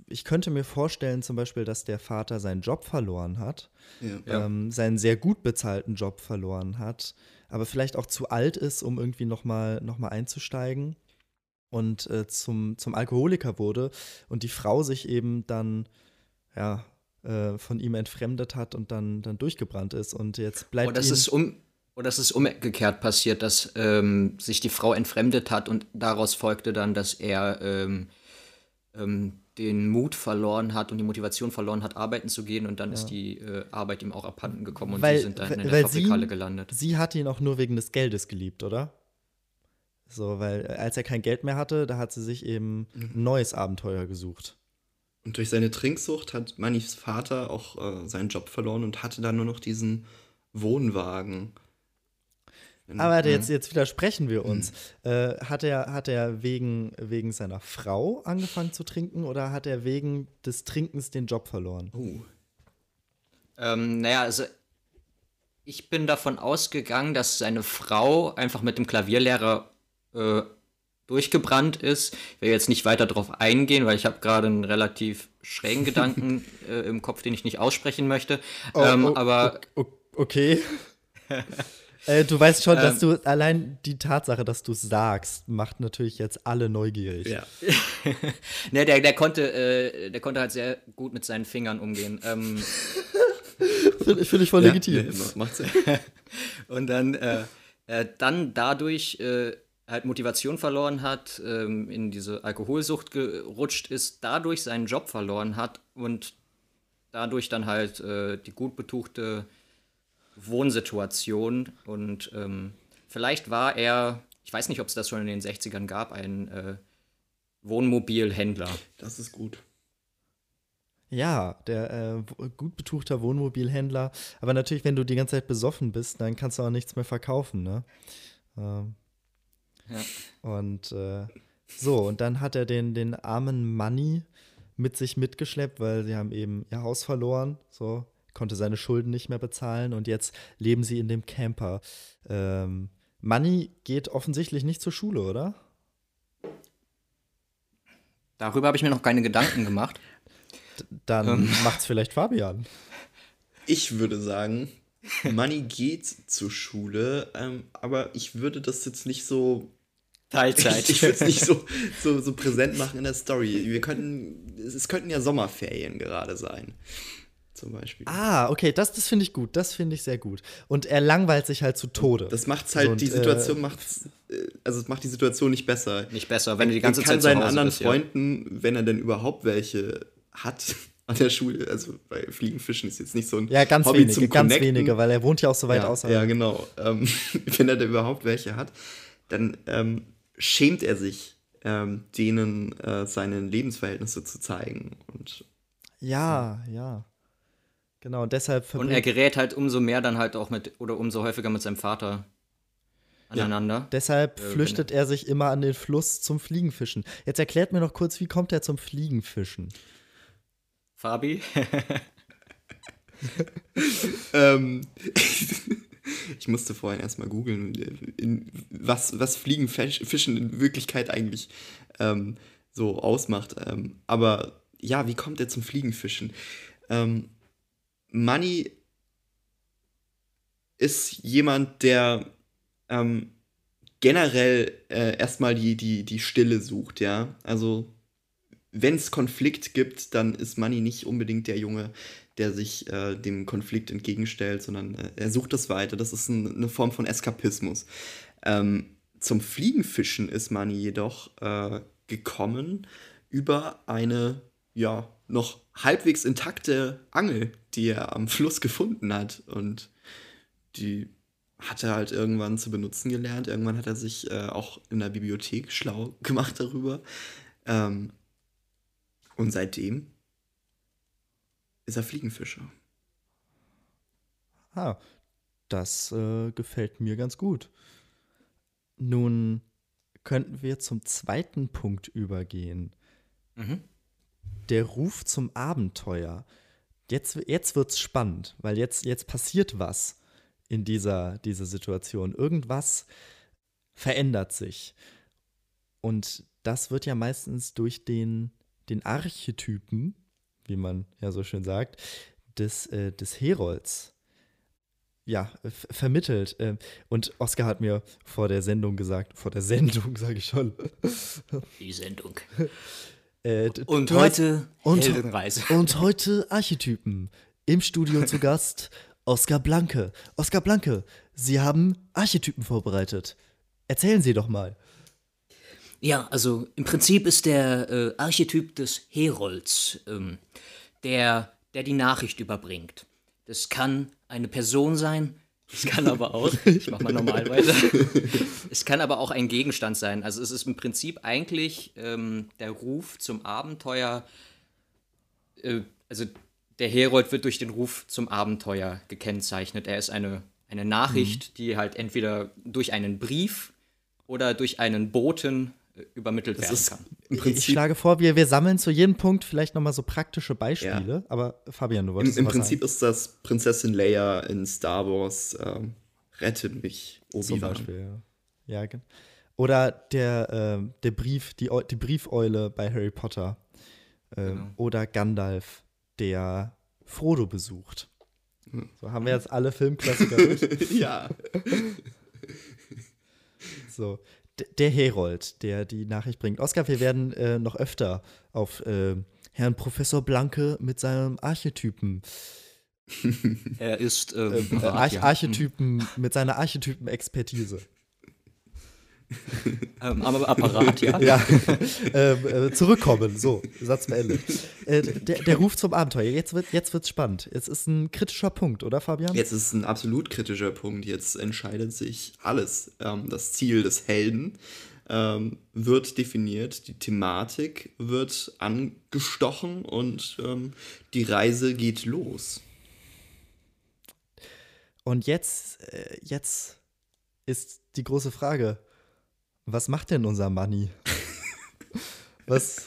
ich könnte mir vorstellen zum Beispiel, dass der Vater seinen Job verloren hat.
Ja.
ähm, seinen sehr gut bezahlten Job verloren hat, aber vielleicht auch zu alt ist, um irgendwie nochmal noch mal einzusteigen. Und äh, zum, zum Alkoholiker wurde und die Frau sich eben dann ja, äh, von ihm entfremdet hat und dann, dann durchgebrannt ist und jetzt bleibt
Oder es
ihm-
ist um es ist umgekehrt passiert, dass ähm, sich die Frau entfremdet hat und daraus folgte dann, dass er ähm, ähm, den Mut verloren hat und die Motivation verloren hat, arbeiten zu gehen und dann ist die äh, Arbeit ihm auch abhanden gekommen und
weil,
sie sind dann in
weil-
der
weil
Fabrikhalle
sie,
gelandet.
Sie hat ihn auch nur wegen des Geldes geliebt, oder? So, weil äh, als er kein Geld mehr hatte, da hat sie sich eben
Mhm.
ein neues Abenteuer gesucht.
Und durch seine Trinksucht hat Mannys Vater auch äh, seinen Job verloren und hatte dann nur noch diesen Wohnwagen. Wenn-
Aber
Mhm.
jetzt, jetzt widersprechen wir uns. Äh, hat er, hat er wegen, wegen seiner Frau angefangen zu trinken oder hat er wegen des Trinkens den Job verloren?
Oh.
Ähm, naja, also ich bin davon ausgegangen, dass seine Frau einfach mit dem Klavierlehrer äh, durchgebrannt ist. Ich will jetzt nicht weiter darauf eingehen, weil ich habe gerade einen relativ schrägen Gedanken äh, im Kopf, den ich nicht aussprechen möchte. ähm,
oh,
aber
okay. äh, du weißt schon, dass
Ähm.
du allein die Tatsache, dass du es sagst, macht natürlich jetzt alle neugierig.
Ja.
ne, der, der, konnte, äh, der konnte halt sehr gut mit seinen Fingern umgehen. Ähm,
Finde find ich voll
Ja,
legitim.
nee, ma- macht Sinn.
und dann, äh, äh, dann dadurch äh, halt Motivation verloren hat, ähm, in diese Alkoholsucht gerutscht ist, dadurch seinen Job verloren hat und dadurch dann halt die gut betuchte Wohnsituation und ähm, vielleicht war er, ich weiß nicht, ob es das schon in den 60ern gab, ein äh, Wohnmobilhändler.
Das ist gut.
Ja, der äh, gut betuchter Wohnmobilhändler. Aber natürlich, wenn du die ganze Zeit besoffen bist, dann kannst du auch nichts mehr verkaufen, ne? Ähm,
Ja.
Und äh, so, und dann hat er den, den armen Manni mit sich mitgeschleppt, weil sie haben eben ihr Haus verloren, so, konnte seine Schulden nicht mehr bezahlen und jetzt leben sie in dem Camper. Ähm, Manni geht offensichtlich nicht zur Schule, oder?
Darüber habe ich mir noch keine Gedanken gemacht.
Dann
Ähm.
macht's vielleicht Fabian.
Ich würde sagen, Manny geht zur Schule, ähm, aber ich würde das jetzt nicht so
Teilzeit.
Ich würde es nicht so, so, so präsent machen in der Story. Wir könnten, es könnten ja Sommerferien gerade sein. Zum Beispiel.
Ah, okay, das, das finde ich gut. Das finde ich sehr gut. Und er langweilt sich halt zu Tode.
Das macht's halt,
und,
die Situation
äh,
macht's, äh, also es macht die Situation nicht besser.
Nicht besser, wenn du die ganze
er kann
Zeit zu
seinen
Hause
anderen
bist, ja.
Freunden, wenn er denn überhaupt welche hat an der Schule, also bei Fliegenfischen ist jetzt nicht so ein
Ja, ganz
Hobby
wenige,
zum
ganz
Connecten.
wenige, weil er wohnt ja auch so weit
ja,
außerhalb.
Ja, genau. Ähm, wenn er da überhaupt welche hat, dann ähm, schämt er sich, ähm, denen äh, seine Lebensverhältnisse zu zeigen. Und
Ja, ja. Genau, und deshalb
Und er gerät halt umso mehr dann halt auch mit, oder umso häufiger mit seinem Vater aneinander.
deshalb
Äh,
flüchtet er sich immer an den Fluss zum Fliegenfischen. Jetzt erklärt mir noch kurz, wie kommt er zum Fliegenfischen?
Fabi?
Ähm, ich musste vorhin erstmal googeln, in- was, was Fliegenfischen in Wirklichkeit eigentlich ähm, so ausmacht. Ähm, aber ja, wie kommt er zum Fliegenfischen? Ähm, Money ist jemand, der ähm, generell äh, erstmal die, die, die Stille sucht, ja. Also, wenn es Konflikt gibt, dann ist Money nicht unbedingt der Junge, der sich äh, dem Konflikt entgegenstellt, sondern äh, er sucht das weiter. Das ist ein, eine Form von Eskapismus. Ähm, zum Fliegenfischen ist Money jedoch äh, gekommen über eine, ja, noch halbwegs intakte Angel, die er am Fluss gefunden hat. Und die hat er halt irgendwann zu benutzen gelernt. Irgendwann hat er sich äh, auch in der Bibliothek schlau gemacht darüber. Ähm, und seitdem ist er Fliegenfischer.
Ah, das äh, gefällt mir ganz gut. Nun könnten wir zum zweiten Punkt übergehen.
Mhm.
Der Ruf zum Abenteuer. Jetzt, jetzt wird es spannend, weil jetzt, jetzt passiert was in dieser, dieser Situation. Irgendwas verändert sich. Und das wird ja meistens durch den, den Archetypen, wie man ja so schön sagt, des, äh, des Herolds ja, vermittelt. Ähm, Und Oskar hat mir vor der Sendung gesagt, vor der Sendung sage ich schon.
Die Sendung.
Äh,
Und heute
und-
Heldenreise.
Und heute Archetypen. Im Studio zu Gast Oskar Blanke. Oskar Blanke, Sie haben Archetypen vorbereitet. Erzählen Sie doch mal.
Ja, also im Prinzip ist der äh, Archetyp des Herolds, ähm, der, der die Nachricht überbringt. Das kann eine Person sein, es kann aber auch, ich mach mal normal weiter, es kann aber auch ein Gegenstand sein. Also es ist im Prinzip eigentlich ähm, der Ruf zum Abenteuer, äh, also der Herold wird durch den Ruf zum Abenteuer gekennzeichnet. Er ist eine, eine Nachricht, die halt entweder durch einen Brief oder durch einen Boten äh, übermittelt werden
ist
kann.
im
Ich
Prinzip,
schlage vor, wir, wir sammeln zu jedem Punkt vielleicht noch mal so praktische Beispiele. Aber Fabian, du
im,
wolltest
im
was
Prinzip ist das Prinzessin Leia in Star Wars ähm, Rette mich,
sagen. zum
Obi-Wan.
Beispiel. Ja. ja. Oder der, ähm, der Brief, die, die Briefeule bei Harry Potter. Ähm,
Genau.
Oder Gandalf, der Frodo besucht. So haben wir jetzt alle Filmklassiker durch.
ja.
So, der Herold, der die Nachricht bringt. Oskar, wir werden äh, noch öfter auf äh, Herrn Professor Blanke mit seinem Archetypen,
Er ist
äh,
ähm,
äh, Arch. Archetypen, mit seiner Archetypen-Expertise.
ähm, aber Apparat, ja.
Ja, ähm, äh, zurückkommen. So, Satz beendet. Äh, der, der Ruf zum Abenteuer. Jetzt wird jetzt wird's spannend. Es ist ein kritischer Punkt, oder Fabian?
Jetzt ist ein absolut kritischer Punkt. Jetzt entscheidet sich alles. Ähm, das Ziel des Helden ähm, wird definiert, die Thematik wird angestochen und ähm, die Reise geht los.
Und jetzt, äh, jetzt ist die große Frage: Was macht denn unser Money? was,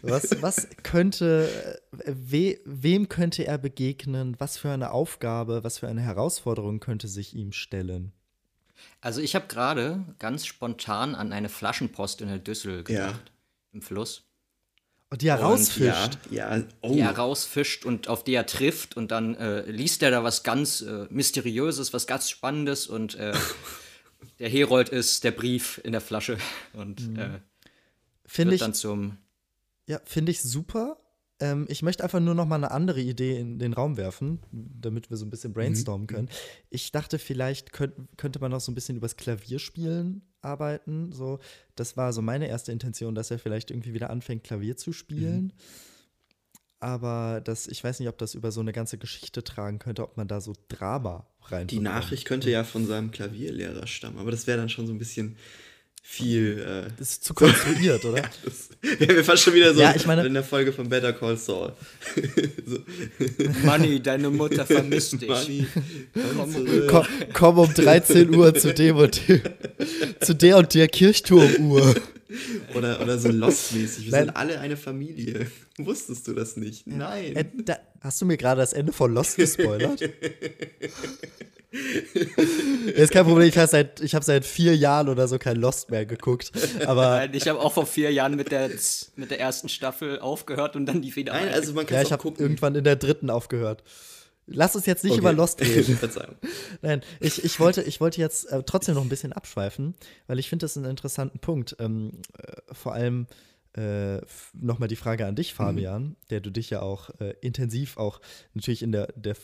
was, was könnte, we, wem könnte er begegnen? Was für eine Aufgabe, was für eine Herausforderung könnte sich ihm stellen?
Also ich habe gerade ganz spontan an eine Flaschenpost in der Düssel gedacht, im Fluss,
Und die er
Und
rausfischt.
Ja, ja. Oh.
die er rausfischt und auf die er trifft und dann äh, liest er da was ganz äh, Mysteriöses, was ganz Spannendes und äh, der Herold ist der Brief in der Flasche und
Mhm.
äh,
Finde
wird
ich,
dann zum.
ja, finde ich super. Ähm, ich möchte einfach nur noch mal eine andere Idee in den Raum werfen, damit wir so ein bisschen brainstormen können. Ich dachte, vielleicht könnt, könnte man noch so ein bisschen übers Klavierspielen arbeiten. So, das war so meine erste Intention, dass er vielleicht irgendwie wieder anfängt, Klavier zu spielen. Aber das, ich weiß nicht, ob das über so eine ganze Geschichte tragen könnte, ob man da so Drama rein.
Die Nachricht könnte ja von seinem Klavierlehrer stammen, aber das wäre dann schon so ein bisschen viel. Äh,
Das ist zu konstruiert, oder?
das wären wir fast schon wieder so
Ja, ich meine-
in der Folge von Better Call Saul. so,
Manni, deine Mutter vermisst dich.
Money, komm
komm,
komm um 13 Uhr zu dem und dem, zu der und der Kirchturmuhr.
Oder, oder so Lost-mäßig. Wir
Nein.
sind alle eine Familie. Wusstest du das nicht? Nein.
Äh, da, hast du mir gerade das Ende von Lost gespoilert? ist kein Problem, ich habe seit, ich hab seit vier Jahren oder so kein Lost mehr geguckt. Aber
Nein, ich habe auch vor vier Jahren mit der, mit der ersten Staffel aufgehört und dann die wieder.
Nein, also man kann
ja, ich
auch
habe irgendwann in der dritten aufgehört. Lass uns jetzt nicht
Okay.
über Lost reden. Nein, ich, ich, wollte, ich wollte jetzt äh, trotzdem noch ein bisschen abschweifen, weil ich finde das einen interessanten Punkt. Ähm, äh, vor allem äh, nochmal die Frage an dich, Fabian, der du dich ja auch äh, intensiv auch natürlich in der, der,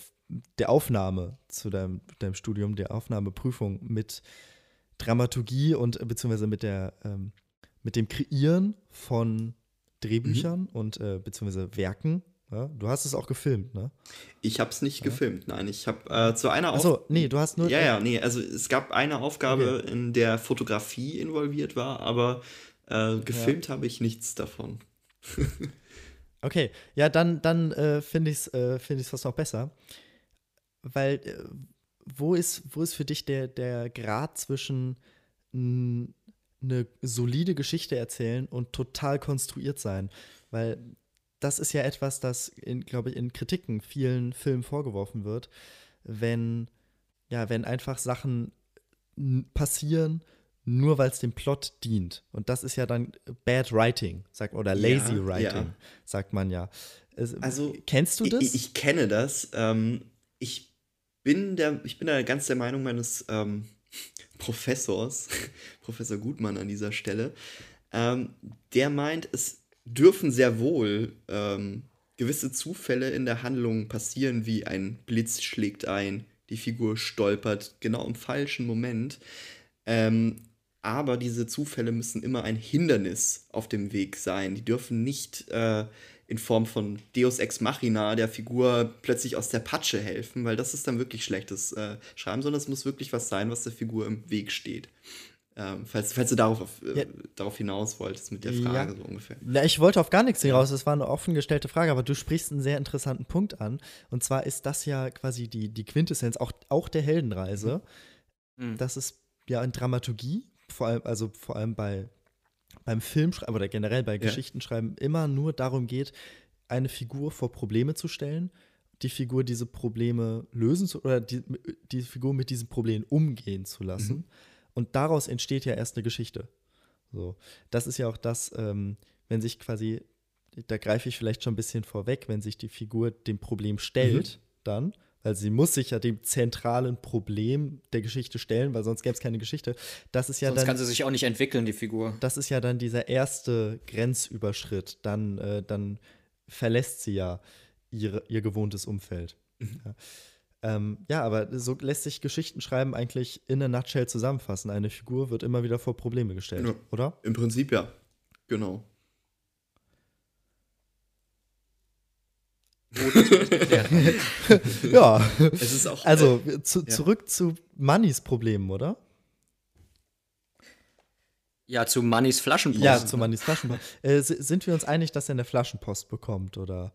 der Aufnahme zu deinem, deinem Studium, der Aufnahmeprüfung mit Dramaturgie und äh, beziehungsweise mit der ähm, mit dem Kreieren von Drehbüchern und äh, beziehungsweise Werken. Ja? Du hast es auch gefilmt, ne?
Ich habe es nicht gefilmt, nein. Ich habe äh, zu einer
Achso, nee, du hast nur.
Ja, ja, nee, also es gab eine Aufgabe, in der Fotografie involviert war, aber äh, gefilmt habe ich nichts davon.
Okay, ja, dann, dann äh, finde ich es äh, find fast noch besser. Weil, äh, wo, ist, wo ist für dich der, der Grad zwischen eine solide Geschichte erzählen und total konstruiert sein? Weil das ist ja etwas, das, glaube ich, in Kritiken vielen Filmen vorgeworfen wird, wenn, ja, wenn einfach Sachen passieren, nur weil es dem Plot dient. Und das ist ja dann Bad Writing, sagt, oder Lazy
Ja,
Writing,
ja.
sagt man ja.
Also,
kennst du das?
Ich, ich kenne das. Ähm, ich, bin der, ich bin da ganz der Meinung meines ähm, Professors, Professor Gutmann an dieser Stelle. Ähm, der meint, es dürfen sehr wohl ähm, gewisse Zufälle in der Handlung passieren, wie ein Blitz schlägt ein, die Figur stolpert genau im falschen Moment. Ähm, aber diese Zufälle müssen immer ein Hindernis auf dem Weg sein. Die dürfen nicht äh, in Form von Deus Ex Machina der Figur plötzlich aus der Patsche helfen, weil das ist dann wirklich schlechtes äh, Schreiben, sondern es muss wirklich was sein, was der Figur im Weg steht. Ähm, falls, falls du darauf, auf, äh,
Ja.
darauf hinaus wolltest mit der
Ja.
Frage so ungefähr.
Na, ich wollte auf gar nichts hinaus, das war eine offen gestellte Frage, aber du sprichst einen sehr interessanten Punkt an. Und zwar ist das ja quasi die, die Quintessenz auch, auch der Heldenreise.
Mhm.
Das ist ja in Dramaturgie, vor allem, also vor allem bei, beim Filmschreiben oder generell bei
Ja.
Geschichtenschreiben immer nur darum geht, eine Figur vor Probleme zu stellen, die Figur diese Probleme lösen zu oder die, die Figur mit diesen Problemen umgehen zu lassen.
Mhm.
Und daraus entsteht ja erst eine Geschichte. So. Das ist ja auch das, ähm, wenn sich quasi, da greife ich vielleicht schon ein bisschen vorweg, wenn sich die Figur dem Problem stellt, dann, weil sie muss sich ja dem zentralen Problem der Geschichte stellen, weil sonst gäbe es keine Geschichte. Das ist ja
Sonst
dann
kann sie sich auch nicht entwickeln, die Figur.
das ist ja dann dieser erste Grenzüberschritt. Dann, äh, dann verlässt sie ja ihre, ihr gewohntes Umfeld. Ja. Ähm, ja, aber so lässt sich Geschichten schreiben eigentlich in a nutshell zusammenfassen. Eine Figur wird immer wieder vor Probleme gestellt,
Ja.
oder?
Im Prinzip ja. Genau.
Ja,
Es ist auch.
also zu,
ja.
zurück zu Mannys Problemen, oder?
Ja, zu Mannys Flaschenpost.
Ja, zu Mannys Flaschenpost. Äh, sind wir uns einig, dass er eine Flaschenpost bekommt, oder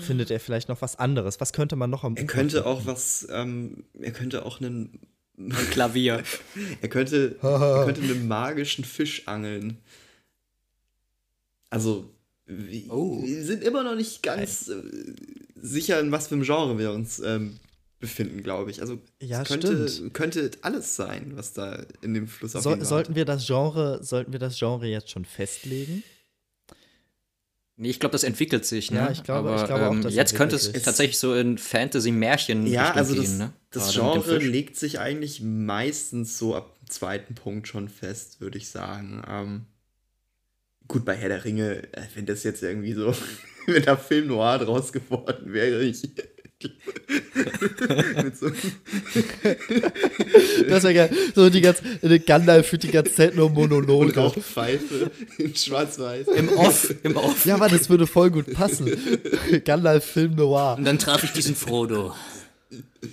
findet er vielleicht noch was anderes? Was könnte man noch am
er
Ufer
könnte
finden?
auch was. Ähm, er könnte auch einen.
Ein Klavier.
Er könnte, er könnte einen magischen Fisch angeln. Also, wir,
Oh.
wir sind immer noch nicht ganz äh, sicher, in was für einem Genre wir uns ähm, befinden, glaube ich. Also,
Ja,
es könnte,
stimmt.
könnte alles sein, was da in dem Fluss auf ihn
sollten wir das Genre, sollten wir das Genre jetzt schon festlegen?
Nee, ich glaube, das entwickelt sich, ne?
Ja, ich glaube-
Aber,
ich glaube auch,
ähm,
das
Jetzt könnte es tatsächlich so in Fantasy-Märchen
Ja, also das,
gehen, ne?
das
Gerade
Genre legt sich eigentlich meistens so ab dem zweiten Punkt schon fest, würde ich sagen. Ähm, gut, bei Herr der Ringe, äh, wenn das jetzt irgendwie so mit der Film Noir draus geworden wäre, ich. so,
Das wäre geil. So die ganze, Gandalf führt die ganze Zeit nur
und
Monologe.
Rauchpfeife in Schwarz-Weiß.
Im Off, im Off.
Ja, aber das würde voll gut passen. Gandalf Film Noir.
Und dann traf ich diesen Frodo.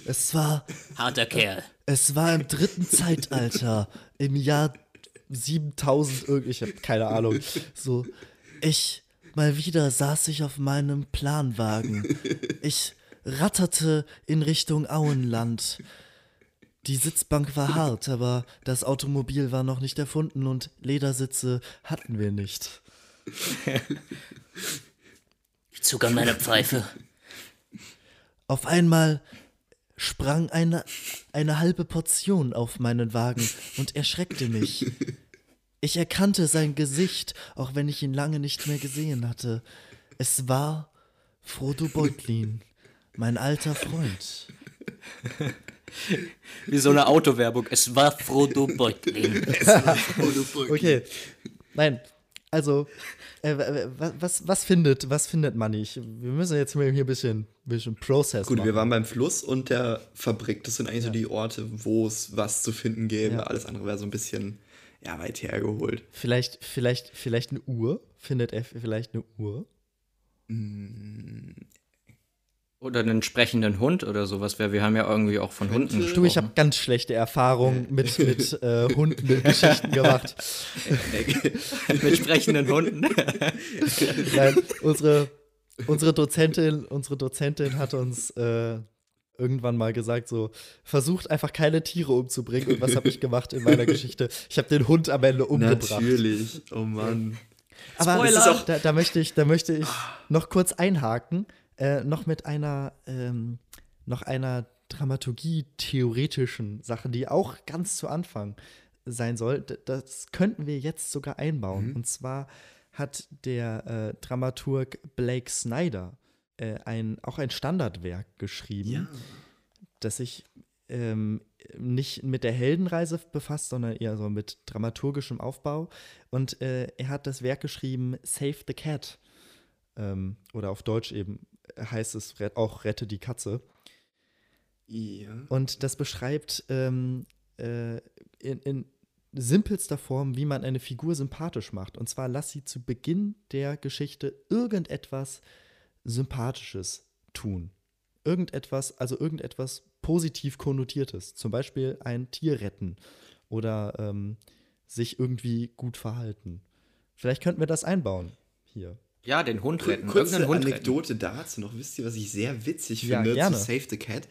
Es war,
Harter Kerl.
es war im dritten Zeitalter, im Jahr 7000, irgendwie, ich habe keine Ahnung. So, ich, mal wieder saß ich auf meinem Planwagen. Ich ratterte in Richtung Auenland. Die Sitzbank war hart, aber das Automobil war noch nicht erfunden und Ledersitze hatten wir nicht.
Ich zog an meiner Pfeife.
Auf einmal sprang eine, eine halbe Portion auf meinen Wagen und erschreckte mich. Ich erkannte sein Gesicht, auch wenn ich ihn lange nicht mehr gesehen hatte. Es war Frodo Beutlin, mein alter Freund.
Wie so eine Autowerbung. Es war Frodo Beutlin.
Okay, nein, also, äh, was, was findet, was findet man nicht? Wir müssen jetzt mal hier ein bisschen, bisschen Process
Gut,
machen.
wir waren beim Fluss und der Fabrik. Das sind eigentlich so die Orte, wo es was zu finden gäbe.
Ja.
Alles andere wäre so ein bisschen ja, weit hergeholt.
Vielleicht, vielleicht, vielleicht eine Uhr? Findet er vielleicht eine Uhr?
Oder einen sprechenden Hund oder sowas. weil Wir haben ja irgendwie auch von Hunden
Könnte-
Du, ich
gesprochen.
habe ganz schlechte Erfahrungen mit, mit äh, Hunden in Geschichten gemacht.
mit sprechenden Hunden.
Nein, unsere, unsere Dozentin, unsere Dozentin hat uns äh, irgendwann mal gesagt, so, versucht einfach keine Tiere umzubringen. Und was habe ich gemacht in meiner Geschichte? Ich habe den Hund am Ende umgebracht.
Natürlich. Oh Mann.
Aber
Spoiler!
da, da möchte ich, da möchte ich noch kurz einhaken, äh, noch mit einer, ähm, noch einer Dramaturgie-theoretischen Sache, die auch ganz zu Anfang sein soll. Das könnten wir jetzt sogar einbauen. Und zwar hat der äh, Dramaturg Blake Snyder äh, ein, auch ein Standardwerk geschrieben,
Ja.
das sich ähm, nicht mit der Heldenreise befasst, sondern eher so mit dramaturgischem Aufbau. Und äh, er hat das Werk geschrieben Save the Cat. Ähm, oder auf Deutsch eben heißt es auch Rette die Katze.
Ja.
Und das beschreibt ähm, äh, in, in simpelster Form, wie man eine Figur sympathisch macht. Und zwar lass sie zu Beginn der Geschichte irgendetwas Sympathisches tun. Irgendetwas, also irgendetwas positiv konnotiertes. Zum Beispiel ein Tier retten oder ähm, sich irgendwie gut verhalten. Vielleicht könnten wir das einbauen hier.
Ja, den Hund retten.
Kurze
Irgendeinen Hund retten.
Anekdote dazu noch. Wisst ihr, was ich sehr witzig
Ja,
finde
gerne.
zu Save the Cat?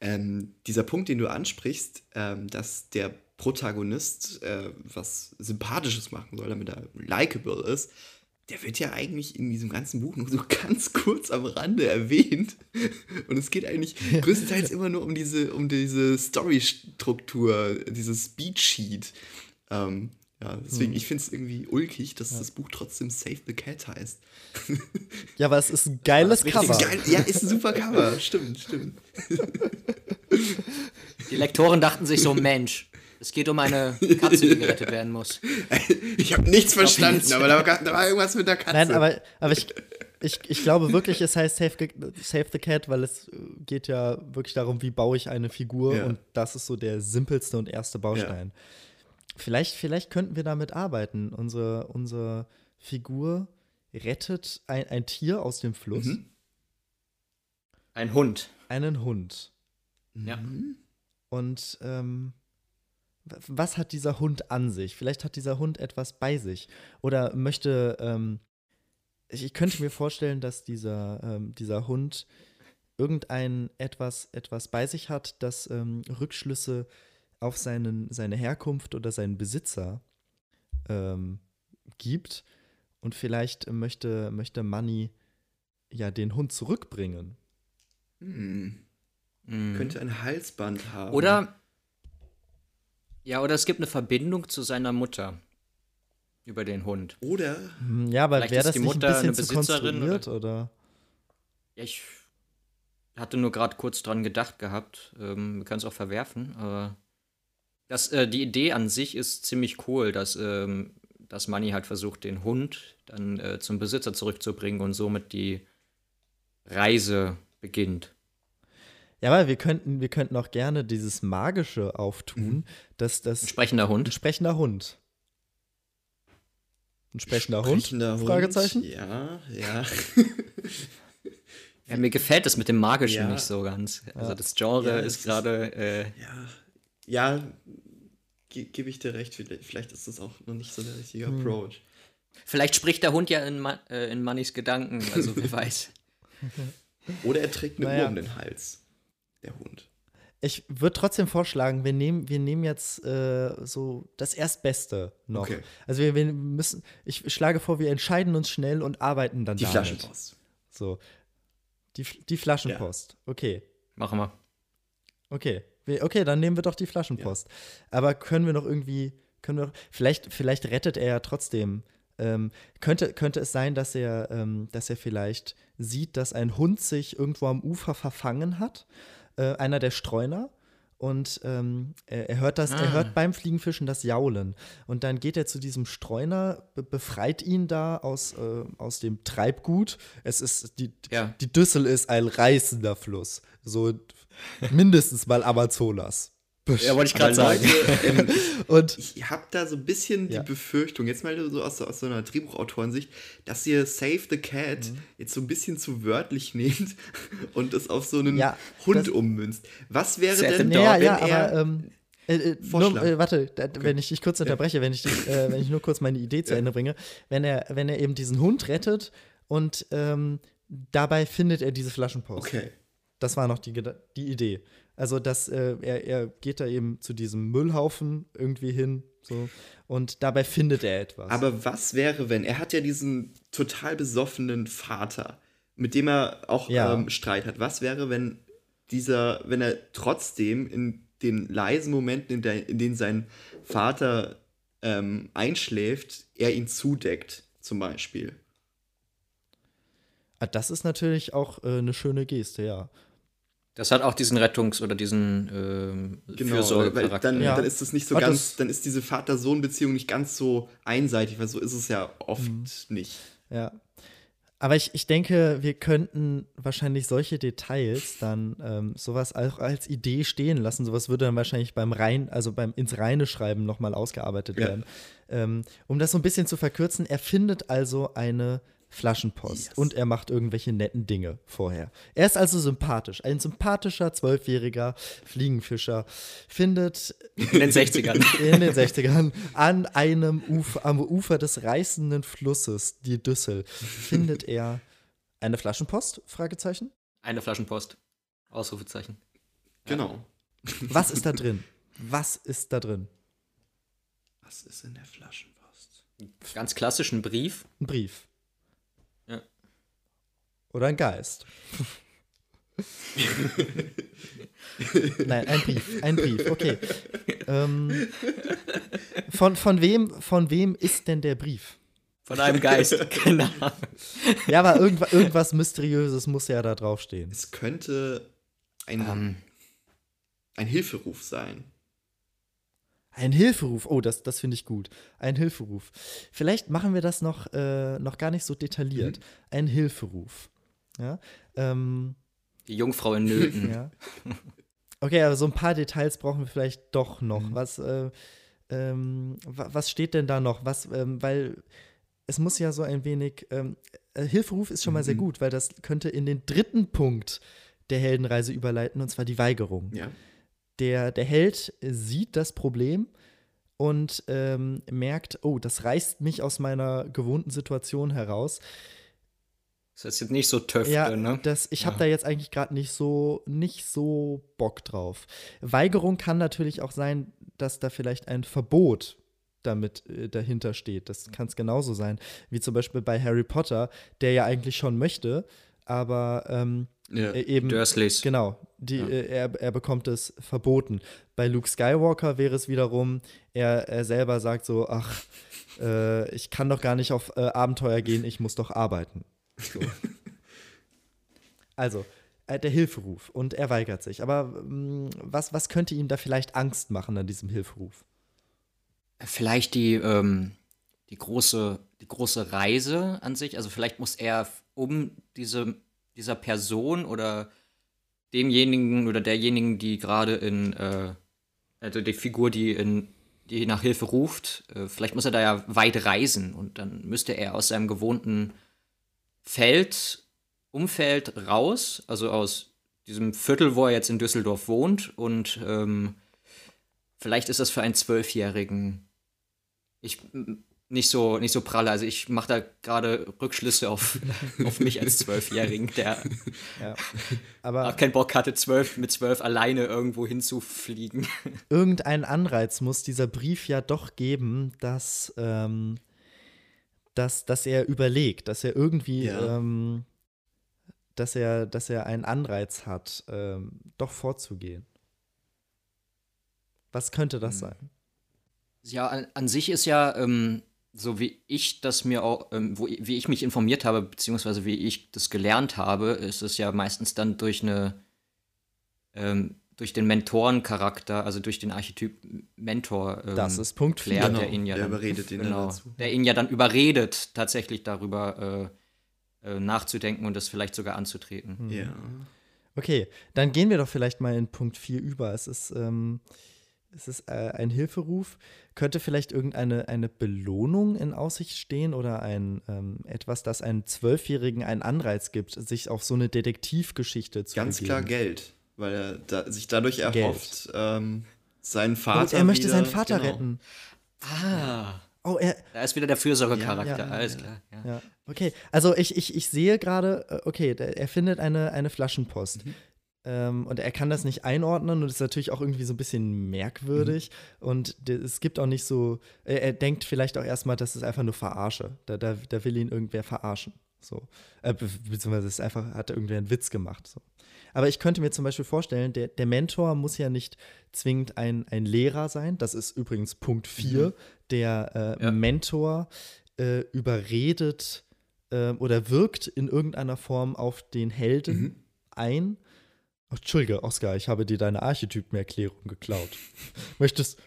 Ähm, dieser Punkt, den du ansprichst, ähm, dass der Protagonist äh, was Sympathisches machen soll, damit er likable ist, der wird ja eigentlich in diesem ganzen Buch nur so ganz kurz am Rande erwähnt. Und es geht eigentlich größtenteils immer nur um diese, um diese Storystruktur, dieses Beatsheet. Ähm, ja, deswegen, ich finde es irgendwie ulkig, dass das Buch trotzdem Save the Cat heißt.
Ja, aber es ist ein geiles
richtig
Cover.
Geil, ja, ist ein super Cover. stimmt, stimmt.
Die Lektoren dachten sich so, Mensch, es geht um eine Katze, die gerettet werden muss.
Ich habe nichts
jetzt.
verstanden, aber da war, da war irgendwas mit der Katze.
Nein, aber, aber ich, ich, ich glaube wirklich, es heißt Save, the- Save the Cat, weil es geht ja wirklich darum, wie baue ich eine Figur
Ja.
und das ist so der simpelste und erste Baustein. Vielleicht, vielleicht könnten wir damit arbeiten. Unsere, unsere Figur rettet ein, ein Tier aus dem Fluss,
Mhm.
Ein Hund.
einen Hund.
Ja.
Und ähm, was hat dieser Hund an sich? Vielleicht hat dieser Hund etwas bei sich. Oder möchte, ähm, ich, ich könnte mir vorstellen, dass dieser, ähm, dieser Hund irgendein etwas, etwas bei sich hat, das ähm, Rückschlüsse auf seinen, seine Herkunft oder seinen Besitzer ähm, gibt. Und vielleicht möchte, möchte Manny ja den Hund zurückbringen.
Hm.
Mhm.
Könnte ein Halsband haben.
Oder, ja, oder es gibt eine Verbindung zu seiner Mutter. über den Hund.
Oder
Hm, Ja, aber wäre das
die
nicht ein
Mutter
bisschen
eine
zu
Besitzerin,
konstruiert oder?
Ja, ich hatte nur gerade kurz dran gedacht gehabt. Ähm, wir können es auch verwerfen. Aber das, äh, die Idee an sich ist ziemlich cool, dass, ähm, dass Manny halt versucht, den Hund dann äh, zum Besitzer zurückzubringen und somit die Reise beginnt.
Ja, aber wir könnten, wir könnten auch gerne dieses Magische auftun, dass das
Ein sprechender
ein
Hund.
sprechender Hund. Ein sprechender Hund?
sprechender Hund?
Fragezeichen?
Ja, ja.
Ja, mir gefällt das mit dem Magischen
Ja.
nicht so ganz. Also das Genre
Ja,
ist- gerade. Äh,
Ja, ja ge gebe ich dir recht. Vielleicht, ist das auch noch nicht so der richtige
Hm.
Approach.
vielleicht spricht der Hund ja in, Ma äh, in Mannys Gedanken. Also wer weiß.
Oder er trägt eine
Naja.
Uhr um den Hals. Der Hund.
Ich würde trotzdem vorschlagen, wir nehmen, wir nehmen jetzt äh, so das Erstbeste noch.
Okay.
Also wir, wir müssen, ich schlage vor, wir entscheiden uns schnell und arbeiten dann
Die
damit.
Flaschenpost.
So. Die, die Flaschenpost. Okay.
Machen wir.
Okay. Okay, dann nehmen wir doch die Flaschenpost. Aber können wir noch irgendwie, können wir noch, vielleicht, vielleicht rettet er ja trotzdem. Ähm, könnte, könnte es sein, dass er, ähm, dass er vielleicht sieht, dass ein Hund sich irgendwo am Ufer verfangen hat, äh, einer der Streuner. Und ähm, er, er hört das, er
Ah.
hört beim Fliegenfischen das Jaulen. Und dann geht er zu diesem Streuner, be befreit ihn da aus, äh, aus dem Treibgut. Es ist, die,
Ja.
die Düssel ist ein reißender Fluss. So mindestens mal Amazonas.
Ja, wollte ich gerade sagen.
Ähm,
Und
ich habe da so ein bisschen
Ja.
die Befürchtung, jetzt mal so aus, aus so einer Drehbuchautorensicht, dass ihr Save the Cat
Mhm.
jetzt so ein bisschen zu wörtlich nehmt und es auf so einen
Ja,
Hund ummünzt. Was wäre
Save
denn da,
ja,
wenn
ja,
er
aber ähm, äh, äh, nur, äh, warte, da, wenn ich dich kurz unterbreche, wenn ich, dich, äh, wenn ich nur kurz meine Idee zu
Ja.
Ende bringe, wenn er, wenn er eben diesen Hund rettet und ähm, dabei findet er diese Flaschenpost.
Okay.
Das war noch die, die Idee. Also, dass äh, er, er geht da eben zu diesem Müllhaufen irgendwie hin so, und dabei findet er etwas.
Aber was wäre, wenn er hat ja diesen total besoffenen Vater, mit dem er auch
Ja.
ähm, Streit hat. Was wäre, wenn dieser, wenn er trotzdem in den leisen Momenten, in, der, in denen sein Vater ähm, einschläft, er ihn zudeckt, zum Beispiel.
Ah, das ist natürlich auch äh, eine schöne Geste, ja.
Das hat auch diesen Rettungs- oder diesen ähm,
Genau,
Fürsorgecharakter.
dann,
Ja.
dann ist es nicht so
Ah,
ganz,
das-
dann ist diese Vater-Sohn-Beziehung nicht ganz so einseitig, weil so ist es ja oft
Mhm.
nicht.
Ja. Aber ich, ich denke, wir könnten wahrscheinlich solche Details dann ähm, sowas auch als Idee stehen lassen. Sowas würde dann wahrscheinlich beim Rein, also beim ins Reine schreiben nochmal ausgearbeitet
Ja.
werden. Ähm, um das so ein bisschen zu verkürzen, er findet also eine Flaschenpost
Yes.
und er macht irgendwelche netten Dinge vorher. Er ist also sympathisch. Ein sympathischer zwölfjähriger Fliegenfischer findet
In den 60ern.
in den 60ern an einem Ufer, am Ufer des reißenden Flusses, die Düssel, findet er eine Flaschenpost? Fragezeichen.
Eine Flaschenpost. Ausrufezeichen.
Genau.
Was ist da drin? Was ist da drin?
Was ist in der Flaschenpost?
Ganz klassischen Brief.
Ein Brief. Oder ein Geist. Nein, ein Brief. Ein Brief, okay. Ähm, von, von, wem, von wem ist denn der Brief?
Von einem Geist. genau.
Ja, aber irgendwas, irgendwas Mysteriöses muss ja da draufstehen.
Es könnte ein,
Ähm,
ein Hilferuf sein.
Ein Hilferuf. Oh, das, das finde ich gut. Ein Hilferuf. Vielleicht machen wir das noch, äh, noch gar nicht so detailliert. Ein Hilferuf. Ja. Ähm,
die Jungfrau in Nöten.
ja. Okay, aber so ein paar Details brauchen wir vielleicht doch noch. Was, äh, ähm, wa- was steht denn da noch? Was, ähm, weil es muss ja so ein wenig. Ähm, äh, Hilferuf ist schon mal sehr gut, weil das könnte in den dritten Punkt der Heldenreise überleiten, und zwar die Weigerung
Ja.
der, der Held sieht das Problem und ähm, merkt, oh, das reißt mich aus meiner gewohnten Situation heraus.
Das ist jetzt nicht so Töfte,
Ja,
ne?
das, ich habe
Ja.
da jetzt eigentlich gerade nicht so, nicht so Bock drauf. Weigerung kann natürlich auch sein, dass da vielleicht ein Verbot damit äh, dahinter steht. Das kann es genauso sein, wie zum Beispiel bei Harry Potter, der ja eigentlich schon möchte, aber ähm,
ja.
äh, eben
Dursleys.
Genau, die, äh, er, er bekommt es verboten. Bei Luke Skywalker wäre es wiederum, er, er selber sagt so, ach, äh, ich kann doch gar nicht auf äh, Abenteuer gehen, ich muss doch arbeiten. So. also, äh, der Hilferuf und er weigert sich. Aber mh, was, was könnte ihm da vielleicht Angst machen an diesem Hilferuf?
Vielleicht die, ähm, die, große, die große Reise an sich. Also vielleicht muss er um diese, dieser Person oder demjenigen oder derjenigen, die gerade in, äh, also die Figur, die in die nach Hilfe ruft, äh, vielleicht muss er da ja weit reisen und dann müsste er aus seinem gewohnten Feld, Umfeld raus, also aus diesem Viertel, wo er jetzt in Düsseldorf wohnt und ähm, vielleicht ist das für einen Zwölfjährigen ich nicht so, nicht so pralle. Also ich mache da gerade Rückschlüsse auf, auf mich als Zwölfjährigen, der
Ja. Aber
keinen Bock hatte, zwölf, mit zwölf alleine irgendwo hinzufliegen.
irgendeinen Anreiz muss dieser Brief ja doch geben, dass, ähm, dass, dass er überlegt, dass er irgendwie,
Ja.
ähm, dass, er, dass er einen Anreiz hat, ähm, doch vorzugehen. Was könnte das
Hm.
sein?
Ja, an, an sich ist ja, ähm, so wie ich das mir auch, ähm, wo, wie ich mich informiert habe, beziehungsweise wie ich das gelernt habe, ist es ja meistens dann durch eine, ähm, durch den Mentorencharakter, also durch den Archetyp Mentor. Ähm,
Das ist Punkt vier.
klärt
Genau,
der ihn ja
der
dann,
überredet ihn dann
genau,
dazu.
Der ihn ja dann überredet, tatsächlich darüber äh, äh, nachzudenken und das vielleicht sogar anzutreten.
Ja.
Okay, dann gehen wir doch vielleicht mal in Punkt 4 über. Es ist, ähm, es ist äh, ein Hilferuf. Könnte vielleicht irgendeine eine Belohnung in Aussicht stehen oder ein ähm, etwas, das einem Zwölfjährigen einen Anreiz gibt, sich auf so eine Detektivgeschichte zu
Ganz
begeben?
klar Geld, weil er da, sich dadurch erhofft, ähm, seinen Vater.
Und er möchte
wieder,
seinen Vater
genau.
retten.
Ah,
Oh, er,
da ist wieder der Fürsorgecharakter,
Ja, ja,
alles
ja.
klar. Ja.
Ja, okay. Also ich, ich, ich sehe gerade, äh, okay, der, er findet eine, eine Flaschenpost.
Mhm.
Ähm, und er kann das nicht einordnen und ist natürlich auch irgendwie so ein bisschen merkwürdig.
Mhm.
Und es gibt auch nicht so, er, er denkt vielleicht auch erstmal, das ist einfach nur Verarsche. Da, da, da will ihn irgendwer verarschen. So. Äh, be beziehungsweise es ist einfach, hat irgendwer einen Witz gemacht. So. Aber ich könnte mir zum Beispiel vorstellen, der, der Mentor muss ja nicht zwingend ein, ein Lehrer sein. Das ist übrigens Punkt 4. Der äh,
Ja.
Mentor äh, überredet äh, oder wirkt in irgendeiner Form auf den Helden
Mhm.
ein. Oh, Entschuldige, Oskar, ich habe dir deine Archetypenerklärung geklaut. Möchtest.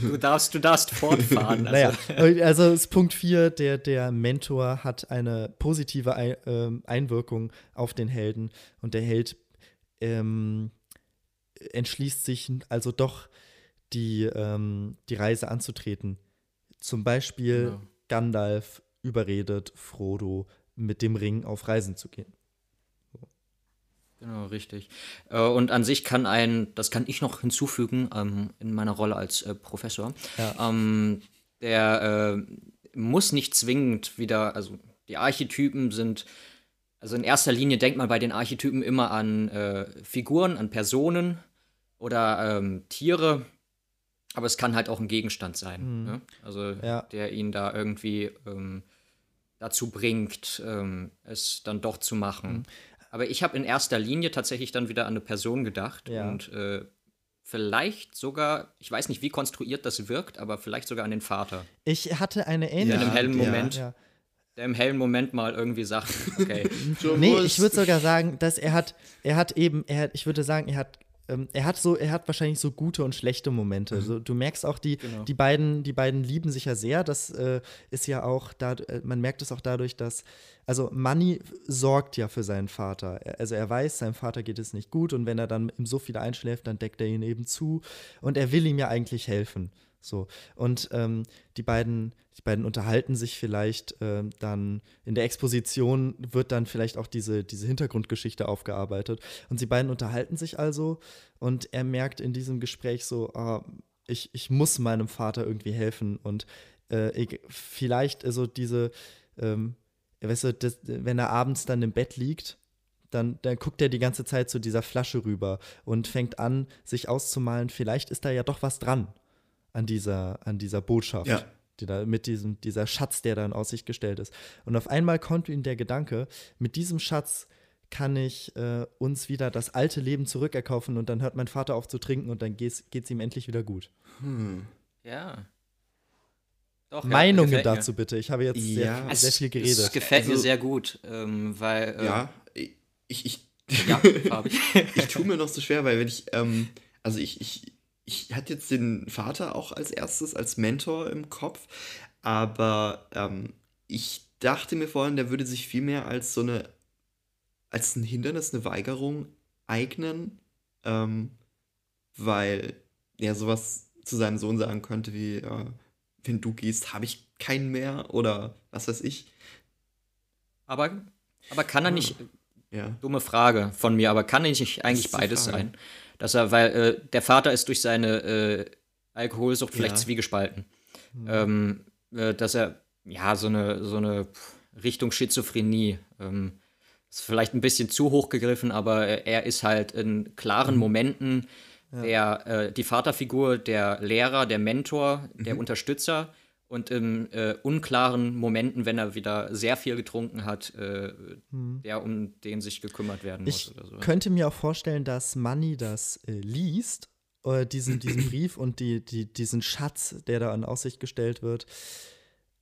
Du darfst, du darfst fortfahren.
Naja,
Also,
also ist Punkt 4, der, der Mentor hat eine positive ähm, Einwirkung auf den Helden und der Held ähm, entschließt sich also doch, die, ähm, die Reise anzutreten. Zum Beispiel
Genau.
Gandalf überredet Frodo, mit dem Ring auf Reisen zu gehen.
Genau, richtig. Äh, Und an sich kann ein, das kann ich noch hinzufügen ähm, in meiner Rolle als äh, Professor,
Ja.
ähm, der äh, muss nicht zwingend wieder, also die Archetypen sind, also in erster Linie denkt man bei den Archetypen immer an äh, Figuren, an Personen oder ähm, Tiere, aber es kann halt auch ein Gegenstand sein, ne? also
Ja.
der ihn da irgendwie ähm, dazu bringt, ähm, es dann doch zu machen.
Mhm.
Aber ich habe in erster Linie tatsächlich dann wieder an eine Person gedacht
Ja.
und äh, vielleicht sogar, ich weiß nicht, wie konstruiert das wirkt, aber vielleicht sogar an den Vater,
Ich hatte eine
in
ähnliche.
einem hellen
ja.
Moment,
Ja.
Der im hellen Moment mal irgendwie sagt, okay,
Nee, ich würde sogar sagen, dass er hat, er hat eben, er hat, ich würde sagen, er hat, ähm, er hat so, er hat wahrscheinlich so gute und schlechte Momente. So, du merkst auch, die,
Genau.
die beiden, die beiden lieben sich ja sehr. Das äh, ist ja auch, da, äh, man merkt es auch dadurch, dass, also Manny sorgt ja für seinen Vater. Er, also er weiß, seinem Vater geht es nicht gut und wenn er dann im Suff wieder einschläft, dann deckt er ihn eben zu und er will ihm ja eigentlich helfen. So. Und ähm, die beiden, die beiden unterhalten sich vielleicht ähm, dann in der Exposition wird dann vielleicht auch diese, diese Hintergrundgeschichte aufgearbeitet. Und sie beiden unterhalten sich also und er merkt in diesem Gespräch so, ah, ich, ich muss meinem Vater irgendwie helfen. Und äh, ich, vielleicht also diese, ähm, weißt du, das, wenn er abends dann im Bett liegt, dann, dann guckt er die ganze Zeit zu dieser Flasche rüber und fängt an, sich auszumalen, vielleicht ist da ja doch was dran an dieser, an dieser Botschaft.
Ja.
Die da, mit diesem, dieser Schatz, der da in Aussicht gestellt ist. Und auf einmal kommt ihm der Gedanke, mit diesem Schatz kann ich äh, uns wieder das alte Leben zurückerkaufen und dann hört mein Vater auf zu trinken und dann geht es ihm endlich wieder gut.
Ja. Doch, ja,
Meinungen
mir.
dazu bitte. Ich habe jetzt
Ja.
sehr, sehr viel
Es
geredet.
gefällt mir
Also-
sehr gut, ähm, weil. Äh,
Ja, ich, ich,
ja
ich tue mir noch so schwer, weil wenn ich, ähm, also ich, ich, ich hatte jetzt den Vater auch als erstes als Mentor im Kopf, aber ähm, ich dachte mir vorhin, der würde sich viel mehr als so eine, als ein Hindernis, eine Weigerung eignen, ähm, weil er sowas zu seinem Sohn sagen könnte wie, äh, wenn du gehst, habe ich keinen mehr oder was weiß ich.
aber, aber kann er nicht,
Ja.
dumme Frage von mir, aber kann er nicht eigentlich beides
Frage.
sein? Dass er, weil äh, der Vater ist durch seine äh, Alkoholsucht vielleicht
Ja.
zwiegespalten. Ähm, äh, dass er, ja, so eine, so eine Richtung Schizophrenie. Ähm, ist vielleicht ein bisschen zu hoch gegriffen, aber er ist halt in klaren Momenten der, äh, die Vaterfigur, der Lehrer, der Mentor, der Unterstützer und in äh, unklaren Momenten, wenn er wieder sehr viel getrunken hat, äh, der um den sich gekümmert werden muss
Ich
oder so.
könnte mir auch vorstellen, dass Manny das äh, liest, äh, diesen, diesen Brief und die, die, diesen Schatz, der da in Aussicht gestellt wird,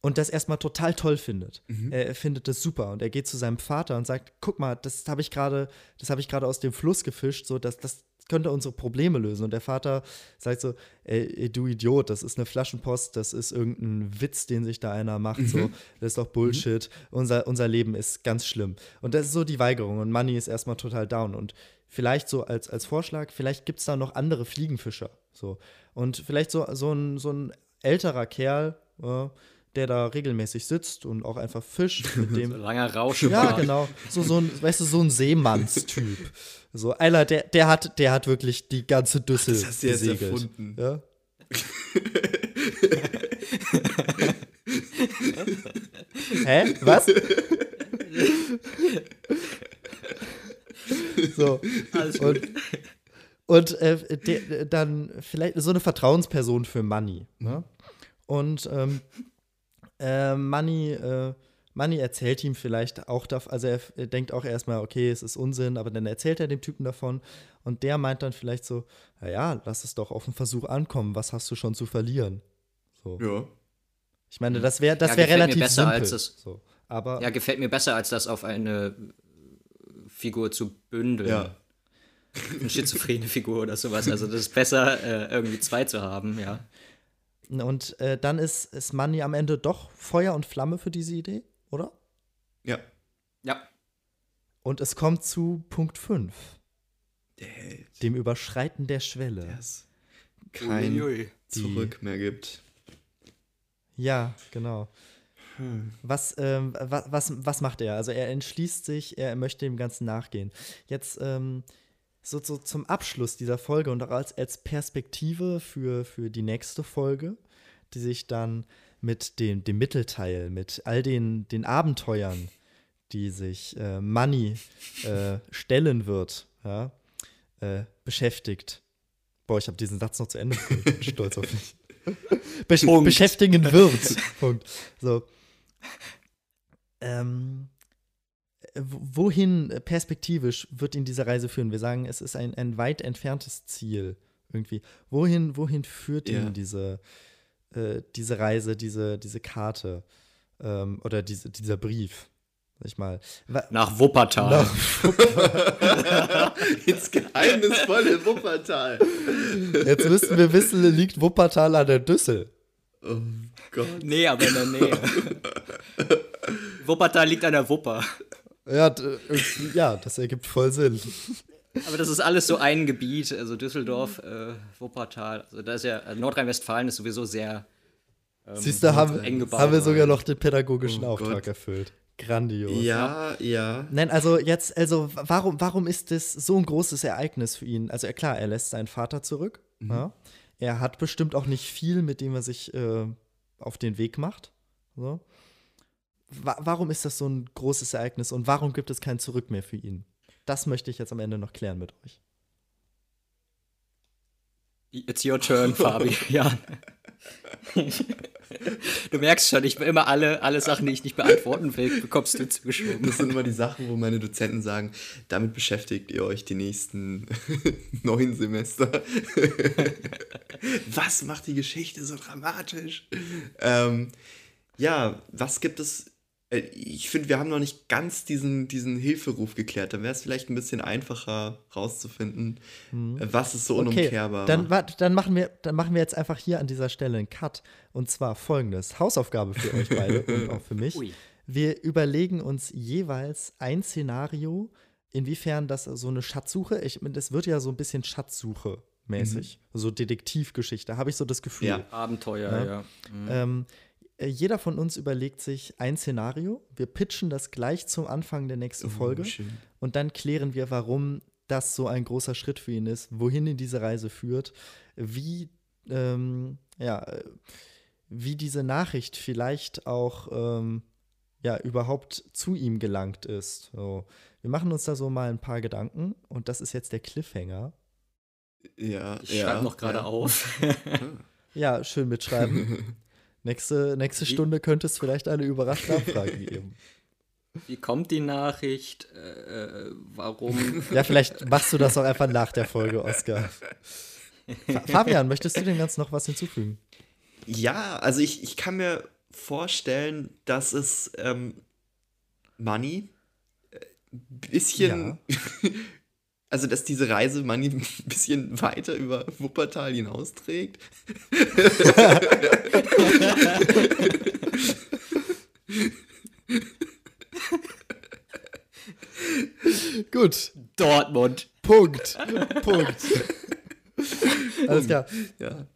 und das erstmal total toll findet. Er findet das super und er geht zu seinem Vater und sagt: Guck mal, das habe ich gerade, das habe ich gerade aus dem Fluss gefischt, so dass das könnte unsere Probleme lösen. Und der Vater sagt so: Ey, du Idiot, das ist eine Flaschenpost, das ist irgendein Witz, den sich da einer macht, so, das ist doch Bullshit. Unser, unser Leben ist ganz schlimm. Und das ist so die Weigerung. Und Money ist erstmal total down. Und vielleicht so als, als Vorschlag, vielleicht gibt es da noch andere Fliegenfischer. So. Und vielleicht so, so, ein, so ein älterer Kerl, äh, der da regelmäßig sitzt und auch einfach fischt, mit dem
Langer Rausch.
ja, genau. So, so ein, weißt du, so ein Seemannstyp. So einer, der, der hat, der hat wirklich die ganze Düssel
das hast du jetzt
gesegelt.
erfunden.
Ja? Hä? Was? so. Und, und äh, der, dann vielleicht so eine Vertrauensperson für Money. Ne? Und ähm, äh, Money, äh, Money erzählt ihm vielleicht auch davon, also er, er denkt auch erstmal, okay, es ist Unsinn, aber dann erzählt er dem Typen davon und der meint dann vielleicht so, naja, lass es doch auf den Versuch ankommen, was hast du schon zu verlieren? So.
Ja.
Ich meine, das wäre das
Ja,
wär
gefällt mir
relativ
besser
simpel.
als das-
so. Aber
Ja, gefällt mir besser, als das auf eine Figur zu bündeln.
Ja.
Eine schizophrene Figur oder sowas. Also das ist besser, äh, irgendwie zwei zu haben, ja.
Und äh, dann ist, ist Money am Ende doch Feuer und Flamme für diese Idee, oder?
Ja.
Ja.
Und es kommt zu Punkt 5,
Der Held.
dem Überschreiten der Schwelle.
es kein
Uiuiui.
Zurück mehr gibt.
Ja, genau. Was, ähm, was, was, was macht er? Also er entschließt sich, er möchte dem Ganzen nachgehen. Jetzt ähm, so, so zum Abschluss dieser Folge und auch als, als Perspektive für, für die nächste Folge, die sich dann mit dem, dem Mittelteil, mit all den, den Abenteuern, die sich äh, Money äh, stellen wird, ja, äh, beschäftigt. Boah, ich habe diesen Satz noch zu Ende. Ich bin stolz auf mich. Besch
Punkt.
beschäftigen wird. Punkt. So. Ähm, äh, wohin perspektivisch wird ihn diese Reise führen? Wir sagen, es ist ein, ein weit entferntes Ziel irgendwie. Wohin, wohin führt
Ja.
ihn diese, äh, diese Reise, diese, diese Karte ähm, oder diese, dieser Brief? Sag ich mal. Wa-
Nach Wuppertal.
Ins geheimnisvolle Wuppertal.
Jetzt müssten wir wissen, liegt Wuppertal an der Düssel.
Oh Gott.
Nee, aber in der Nähe. Wuppertal liegt an der Wupper.
Ja, irgendwie- ja, das ergibt voll Sinn.
Aber das ist alles so ein Gebiet, also Düsseldorf, äh, Wuppertal. Also da ist ja, äh, Nordrhein-Westfalen ist sowieso sehr ähm,
Siehst du, haben,
eng gebaut.
haben wir sogar noch den pädagogischen
Oh
Auftrag
Gott.
erfüllt. Grandios.
Ja, ja.
Nein, also jetzt, also warum, warum ist das so ein großes Ereignis für ihn? Also ja, klar, er lässt seinen Vater zurück. Ja. Er hat bestimmt auch nicht viel, mit dem er sich äh, auf den Weg macht. So. Wa warum ist das so ein großes Ereignis und warum gibt es kein Zurück mehr für ihn? Das möchte ich jetzt am Ende noch klären mit euch.
It's your turn, Fabi. ja. Du merkst schon, ich will immer alle, alle Sachen, die ich nicht beantworten will, bekommst du zugeschoben.
Das sind immer die Sachen, wo meine Dozenten sagen, damit beschäftigt ihr euch die nächsten neun Semester. was macht die Geschichte so dramatisch? Ähm, ja, was gibt es? Äh, Ich finde, wir haben noch nicht ganz diesen, diesen Hilferuf geklärt. Dann wäre es vielleicht ein bisschen einfacher rauszufinden, äh, was ist so
Okay,
unumkehrbar.
dann, wart, dann, machen wir, dann machen wir jetzt einfach hier an dieser Stelle einen Cut. Und zwar folgendes: Hausaufgabe für euch beide und auch für mich.
Ui.
Wir überlegen uns jeweils ein Szenario, inwiefern das so eine Schatzsuche, ich, das wird ja so ein bisschen Schatzsuche mäßig, so Detektivgeschichte, habe ich so das Gefühl.
Ja.
Abenteuer,
Ja.
ja.
Ähm, äh, jeder von uns überlegt sich ein Szenario. Wir pitchen das gleich zum Anfang der nächsten
Oh,
Folge.
schön.
Und dann klären wir, warum das so ein großer Schritt für ihn ist, wohin ihn diese Reise führt, wie, ähm, ja, äh, wie diese Nachricht vielleicht auch ähm, ja, überhaupt zu ihm gelangt ist. So. Wir machen uns da so mal ein paar Gedanken und das ist jetzt der Cliffhanger.
Ja,
Ich
ja,
schreibe noch gerade
ja.
auf.
Ja, schön mitschreiben. nächste, nächste
Wie-
Stunde könnte es vielleicht eine überraschende Abfrage geben.
Wie kommt die Nachricht? Äh, äh, warum?
Ja, vielleicht machst du das auch einfach nach der Folge, Oscar. Fa Fabian, möchtest du dem Ganzen noch was hinzufügen?
Ja, also ich, ich kann mir vorstellen, dass es ähm, Money äh, bisschen, also dass diese Reise Money ein bisschen weiter über Wuppertal hinausträgt.
Gut,
Dortmund.
Punkt. Punkt. Alles klar.
Ja.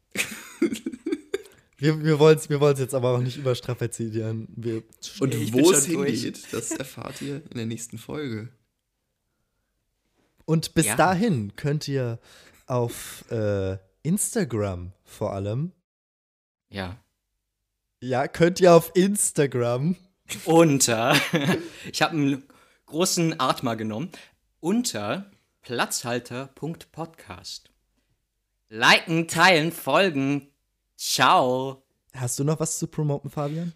Wir, wir wollen es wir wollen's jetzt aber auch nicht überstrapazieren. Wir,
Und wo es
schon durch.
hingeht, das erfahrt ihr in der nächsten Folge.
Und bis
Ja.
dahin könnt ihr auf äh, Instagram vor allem,
Ja.
ja, könnt ihr auf Instagram,
Unter. Ich habe einen großen Atmer genommen. Unter platzhalter.podcast. Liken, teilen, folgen. Ciao.
hast du noch was zu promoten, Fabian?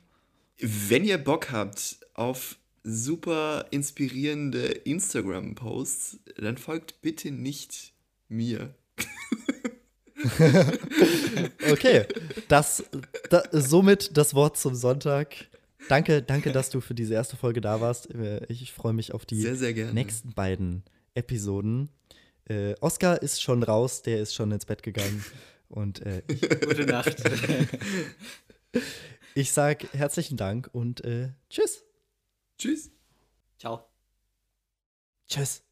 Wenn ihr Bock habt auf super inspirierende Instagram-Posts, dann folgt bitte nicht mir.
Okay, das, da, somit das Wort zum Sonntag. Danke, danke, dass du für diese erste Folge da warst. Äh, Ich freue mich auf die
Sehr, sehr gerne.
nächsten beiden Episoden. Äh, Oscar ist schon raus, der ist schon ins Bett gegangen. Und äh, ich,
Gute Nacht.
ich sage herzlichen Dank und äh, tschüss.
Tschüss.
Ciao.
Tschüss.